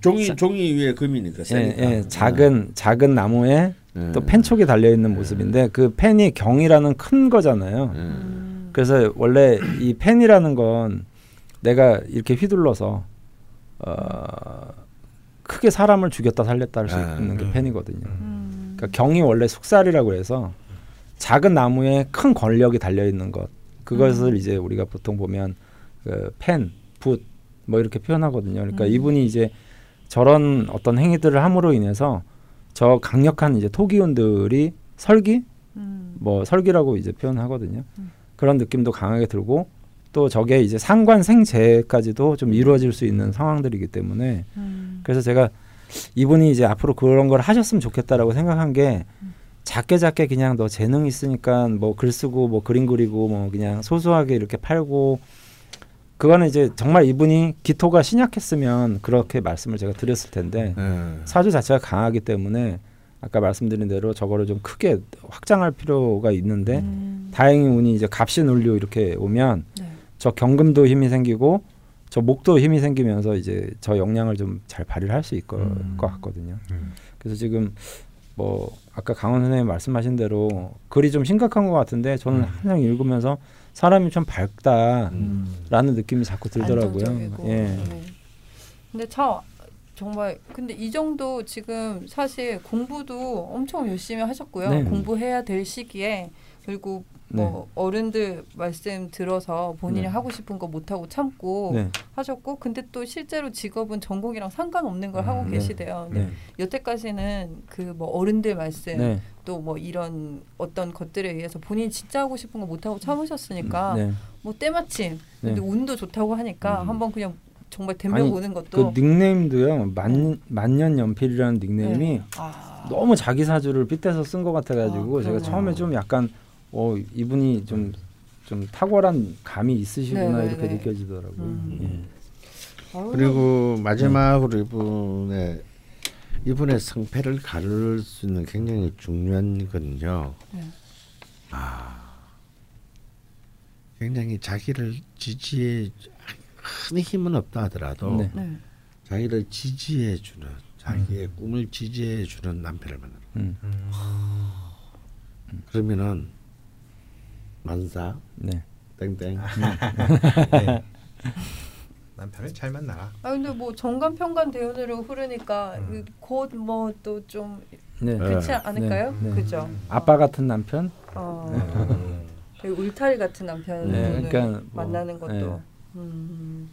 종이 종이 위에 금이니까 예, 세니까. 예, 작은 작은 나무에 예. 또 펜촉이 달려 있는 모습인데 그 펜이 경이라는 큰 거잖아요. 예. 음. 그래서 원래 이 펜이라는 건 내가 이렇게 휘둘러서 어, 크게 사람을 죽였다 살렸다 할수 아, 있는 게 음. 펜이거든요. 음. 그러니까 경이 원래 속살이라고 해서 작은 나무에 큰 권력이 달려 있는 것 그것을 음. 이제 우리가 보통 보면 그 펜, 붓 뭐 이렇게 표현하거든요. 그러니까 음. 이분이 이제 저런 어떤 행위들을 함으로 인해서 저 강력한 이제 토기운들이 설기 음. 뭐 설기라고 이제 표현하거든요. 음. 그런 느낌도 강하게 들고 또 저게 이제 상관 생재까지도 좀 이루어질 수 있는 상황들이기 때문에 음. 그래서 제가 이분이 이제 앞으로 그런 걸 하셨으면 좋겠다라고 생각한 게 음. 작게 작게 그냥 너 재능 있으니까 뭐 글 쓰고 뭐 그림 그리고 뭐 그냥 소소하게 이렇게 팔고 그거는 이제 정말 이분이 기토가 신약했으면 그렇게 말씀을 제가 드렸을 텐데 예. 사주 자체가 강하기 때문에 아까 말씀드린 대로 저거를 좀 크게 확장할 필요가 있는데 음. 다행히 운이 이제 갑신 울류 이렇게 오면 네. 저 경금도 힘이 생기고 저 목도 힘이 생기면서 이제 저 역량을 좀 잘 발휘를 할수 있을 것 음. 같거든요. 음. 그래서 지금 뭐 아까 강원 선생님 말씀하신 대로 글이 좀 심각한 것 같은데 저는 음. 항상 읽으면서 사람이 좀 밝다라는 음. 느낌이 자꾸 들더라고요. 안정적이고. 예. 네. 근데 참 정말 근데 이 정도 지금 사실 공부도 엄청 열심히 하셨고요. 네. 공부해야 될 시기에 그리고 뭐 어른들 말씀 들어서 본인이 네. 하고 싶은 거 못 하고 참고 네. 하셨고 근데 또 실제로 직업은 전공이랑 상관없는 걸 하고 음, 네. 계시대요. 근데 네. 여태까지는 그 뭐 어른들 말씀 네. 또뭐 이런 어떤 것들에 의해서 본인이 진짜 하고 싶은 거 못 하고 참으셨으니까 네. 뭐 때마침 근데 네. 운도 좋다고 하니까 음. 한번 그냥 정말 덤벼 보는 그 것도 닉네임도요. 만 만년 연필이라는 닉네임이 네. 아. 너무 자기 사주를 빗대서 쓴 것 같아가지고 아, 제가. 처음에 좀 약간 어 이분이 좀 좀 탁월한 감이 있으시구나 네, 네, 이렇게 네. 느껴지더라고요. 음. 예. 아유, 그리고 마지막으로 이분의 이분의 성패를 가를 수 있는 굉장히 중요한 건요. 네. 아, 굉장히 자기를 지지해 큰 힘은 없다 하더라도 네. 네. 자기를 지지해 주는 자기의 꿈을 지지해 주는 남편을 만나. 음. 그러면은 만사 네. 땡땡. 네. 남편을 잘 만나라. 아 근데 뭐 정관 평관 대운으로 흐르니까 음. 곧뭐 또좀 네. 그렇지 네. 않을까요? 네. 그죠? 아빠 같은 남편? 어. 음. 되게 울타리 같은 남편을 네, 그러니까 뭐, 만나는 것도. 네. 음.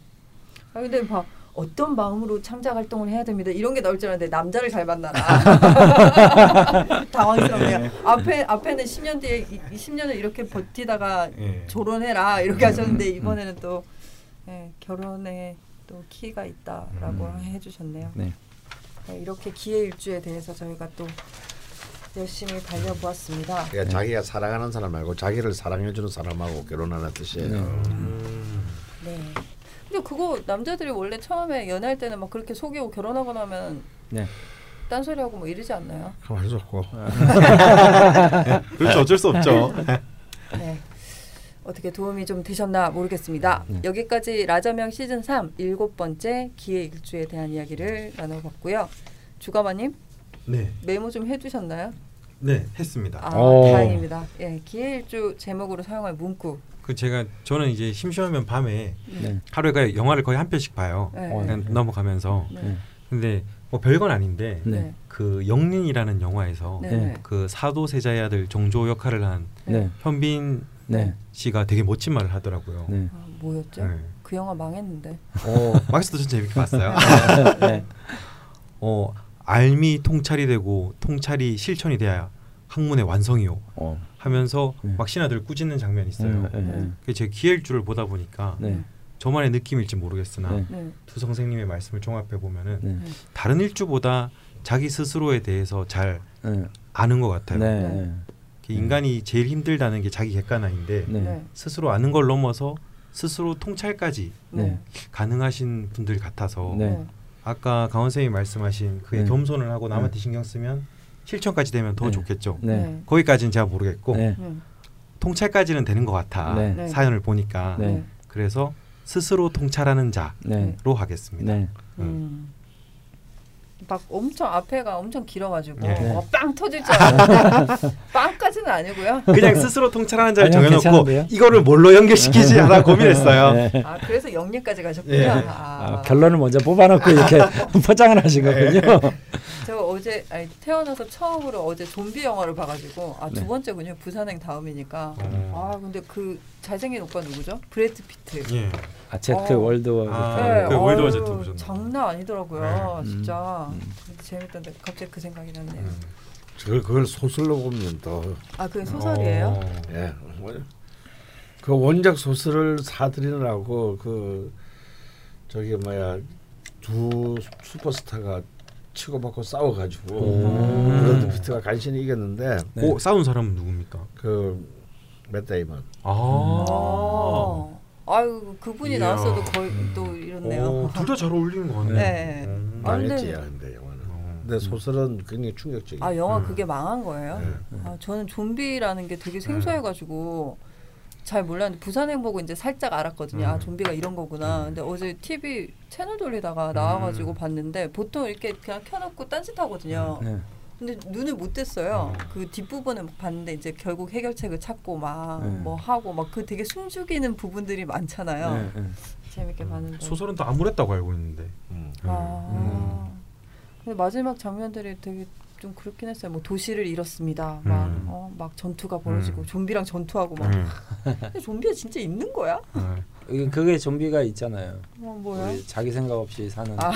아 근데 봐 어떤 마음으로 창작 활동을 해야 됩니다. 이런 게 나올 줄 알았는데 남자를 잘 만나라. 당황스럽네요. 앞에 앞에는 10년 뒤에 이, 10년을 이렇게 버티다가 예. 조론해라 이렇게 하셨는데 음. 이번에는 또 예, 결혼에 또 키가 있다라고 음. 해주셨네요. 네. 네, 이렇게 기회 일주에 대해서 저희가 또 열심히 달려보았습니다. 그러니까 자기가 사랑하는 사람 말고 자기를 사랑해 주는 사람하고 결혼하는 뜻이에요. 네. 음. 네. 근데 그거 남자들이 원래 처음에 연애할 때는 막 그렇게 속이고 결혼하고 나면 네. 딴소리하고 뭐 이러지 않나요? 가만 좋고. 그렇죠. 어쩔 수 없죠. 네. 어떻게 도움이 좀 되셨나 모르겠습니다. 네. 여기까지 라자명 시즌 3 일곱 번째 기회 일주에 대한 이야기를 나눠봤고요. 주가마님 네. 메모 좀 해두셨나요? 네, 했습니다. 아 오. 다행입니다. 예, 기회 일주 제목으로 사용할 문구. 그 제가 저는 이제 심심하면 밤에 네. 하루에 영화를 거의 한 편씩 봐요. 네. 어, 그냥 넘어가면서. 네. 네. 근데 뭐 별건 아닌데 네. 네. 그 영린이라는 영화에서 네. 네. 그 사도 세자의 아들 종조 역할을 한 네. 현빈 네. 씨가 되게 멋진 말을 하더라고요. 네. 아, 뭐였죠? 네. 그 영화 망했는데. 어, 막스도 전 재밌게 봤어요. 네. 어, 알미 통찰이 되고 통찰이 실천이 돼야 학문의 완성이요. 어. 하면서 네. 막 신하들 꾸짖는 장면이 있어요. 네. 네. 그게 제 기일주를 보다 보니까 네. 저만의 느낌일지 모르겠으나 네. 네. 두 선생님의 말씀을 종합해 보면은 네. 다른 일주보다 자기 스스로에 대해서 잘 네. 아는 것 같아요. 네. 네. 그 인간이 제일 힘들다는 게 자기 객관화인데 네. 네. 스스로 아는 걸 넘어서 스스로 통찰까지 네. 가능하신 분들 같아서 네. 아까 강원 선생님이 말씀하신 그의 네. 겸손을 하고 남한테 네. 신경 쓰면 실천까지 되면 더 네. 좋겠죠. 네. 거기까지는 제가 모르겠고 네. 네. 통찰까지는 되는 것 같아 네. 네. 사연을 보니까 네. 그래서 스스로 통찰하는 자로 네. 하겠습니다. 네. 음. 막 엄청 앞에가 엄청 길어가지고 네. 어, 빵 터질 줄 알았는데 빵까지는 아니고요. 그냥 스스로 통찰하는 자를 아니요, 정해놓고 괜찮은데요? 이거를 뭘로 연결시키지 하나 고민했어요. 네. 아 그래서 영리까지 가셨군요. 예. 아, 아, 결론을 먼저 뽑아놓고 이렇게 포장을 하신 거군요. 저 어제 아니, 태어나서 처음으로 어제 좀비 영화를 봐가지고 아두 네. 번째군요. 부산행 다음이니까. 어. 아 근데 그 잘생긴 오빠 누구죠? 브래드 피트. 예. 아, Z 어. World 아, 네, 그 World War 어휴, Z 보셨나요? 장난 아니더라고요. 네. 진짜 음. 재밌던데 갑자기 그 생각이 났네요. 음. 그걸 그걸 소설로 보면 또 아 그게 소설이에요? 어. 예. 뭐, 그 원작 소설을 사들이느라고 그 저기 뭐야 두 슈퍼스타가 치고받고 싸워가지고 오. 브래드 피트가 간신히 이겼는데 네. 오, 싸운 사람은 누굽니까? 그 맷 데이먼 아. 아, 아유 그분이 이야. 나왔어도 거의 또 이렇네요. 둘 다 잘 어울리는 거 같네. 네. 음. 아, 근데- 망했지 야 근데 영화는. 어. 근데 소설은 굉장히 충격적이야. 아 영화 음. 그게 망한 거예요? 네. 아 저는 좀비라는 게 되게 생소해가지고 잘 몰랐는데 부산행 보고 이제 살짝 알았거든요. 아 음. 좀비가 이런 거구나. 근데 어제 TV 채널 돌리다가 나와가지고 봤는데 보통 이렇게 그냥 켜놓고 딴짓하거든요. 네. 근데 눈을 못 뗐어요. 음. 그 뒷부분을 막 봤는데 이제 결국 해결책을 찾고 막 네. 뭐 하고 막 그 되게 숨죽이는 부분들이 많잖아요. 네, 네. 재밌게 봤는데. 소설은 또 암울했다고 알고 있는데. 음. 아. 음. 근데 마지막 장면들이 되게 좀 그렇긴 했어요. 뭐 도시를 잃었습니다. 막, 음. 어, 막 전투가 벌어지고 음. 좀비랑 전투하고 막. 음. 근데 좀비가 진짜 있는 거야? 네. 이게 그게 좀비가 있잖아요. 어, 뭐야? 자기 생각 없이 사는 아.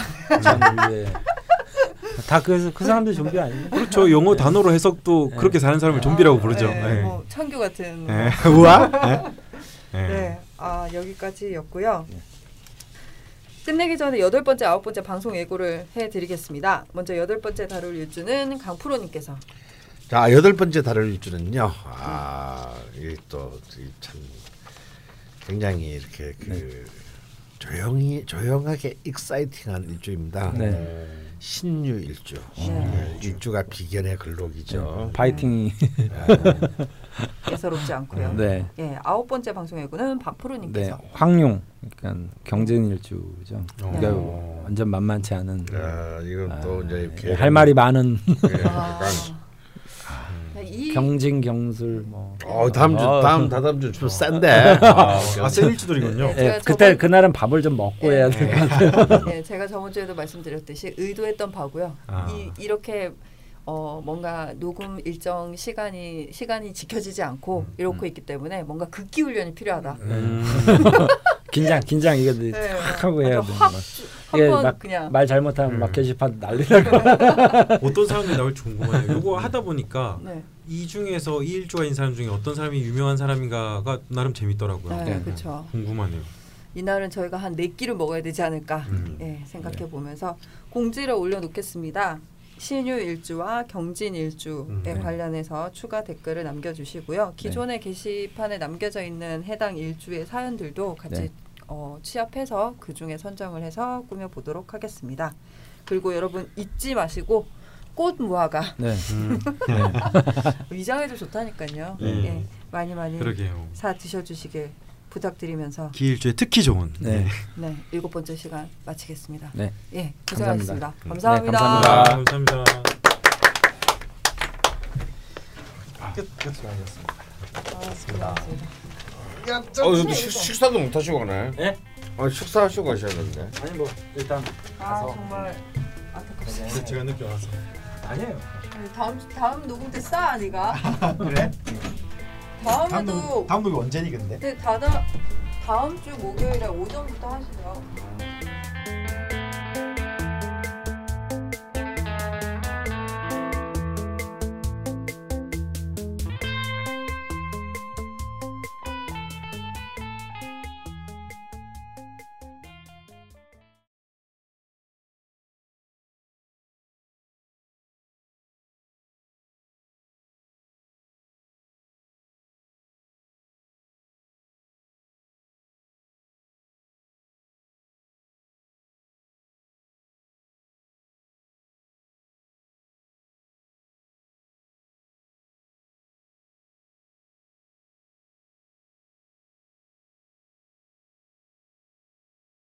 다 그래서 그 사람들 좀비 아니에요? 그렇죠. 영어 단어로 해석도 네. 그렇게 사는 사람을 좀비라고 아, 부르죠. 네, 네. 뭐 창규 같은. 네. 우와. 네. 네. 네. 아 여기까지였고요. 네. 끝내기 전에 여덟 번째, 아홉 번째 방송 예고를 해드리겠습니다. 먼저 여덟 번째 다룰 일주는 강프로님께서 자 여덟 번째 다룰 일주는요. 아 이게 또 참 굉장히 이렇게 그 조용히 조용하게 exciting한 일주입니다. 네. 신유 일주. 네. 네, 일주가 비견의 건록이죠. 파이팅이 예사롭지 않고요. 네. 예, 아홉 번째 방송 예고는 네, 박프로님께서 황룡 그러니까 경쟁일주죠. 그러니까 어. 완전 만만치 않은 아, 이건 또 아, 이제 네. 이렇게 할 말이 많은 예, 아, 약간 이 경진 경술 뭐. 어 다음 주 어. 다음 다다음 주좀 센데. 아, 센 일주들이군요. 네. 제가 예, 그때 저번- 그날은 밥을 좀 먹고 해야 될 것 같아요. 예, 제가 저번 주에도 말씀드렸듯이 의도했던 바고요. 아. 이 이렇게 어 뭔가 녹음 일정 시간이 시간이 지켜지지 않고 이렇고 있기 때문에 뭔가 극기 훈련이 필요하다. 음. 긴장 긴장 이거 네, 탁 하고 해야. 주- 이게 한번 막 그냥 말 잘못하면 음. 막 게시판 난리 날 거. 어떤 사람들이 나올지 궁금하네요. 이거 하다 보니까 네, 이 중에서 이 일주가인 사람 중에 어떤 사람이 유명한 사람인가가 나름 재밌더라고요. 네, 네. 그렇죠. 궁금하네요. 이날은 저희가 한 네 끼를 먹어야 되지 않을까 음. 예, 생각해 보면서 공지를 올려놓겠습니다. 신유 일주와 경진 일주에 음, 네. 관련해서 추가 댓글을 남겨주시고요. 기존의 게시판에 남겨져 있는 해당 일주의 사연들도 같이 네. 어, 취합해서 그 중에 선정을 해서 꾸며 보도록 하겠습니다. 그리고 여러분 잊지 마시고 꽃 무화과 네. 음. 위장에도 좋다니까요. 네. 예, 많이 많이 그러게요. 사 드셔주시길 부탁드리면서 기일주에 특히 좋은. 네. 네 일곱 번째 시간 마치겠습니다. 네. 예, 감사합니다. 고생하셨습니다. 네, 감사합니다. 감사합니다. 아, 감사합니다. 끝. 끝 시간이었습니다. 아, 수고하셨습니다. 어, 근데 식, 식사도 못 하시고 가네. 네? 아, 식사하시고 가셔야는데. 아니 뭐 일단 아 가서. 정말 안타깝습니다. 근데 제가 늦게 와서. 아니에요. 아니, 다음 주- 다음 녹음 때 싸, 네가. 그래? 다음에도 다음 녹이 언제니 근데? 근데 다다 다음 주 목요일에 오전부터 하시죠.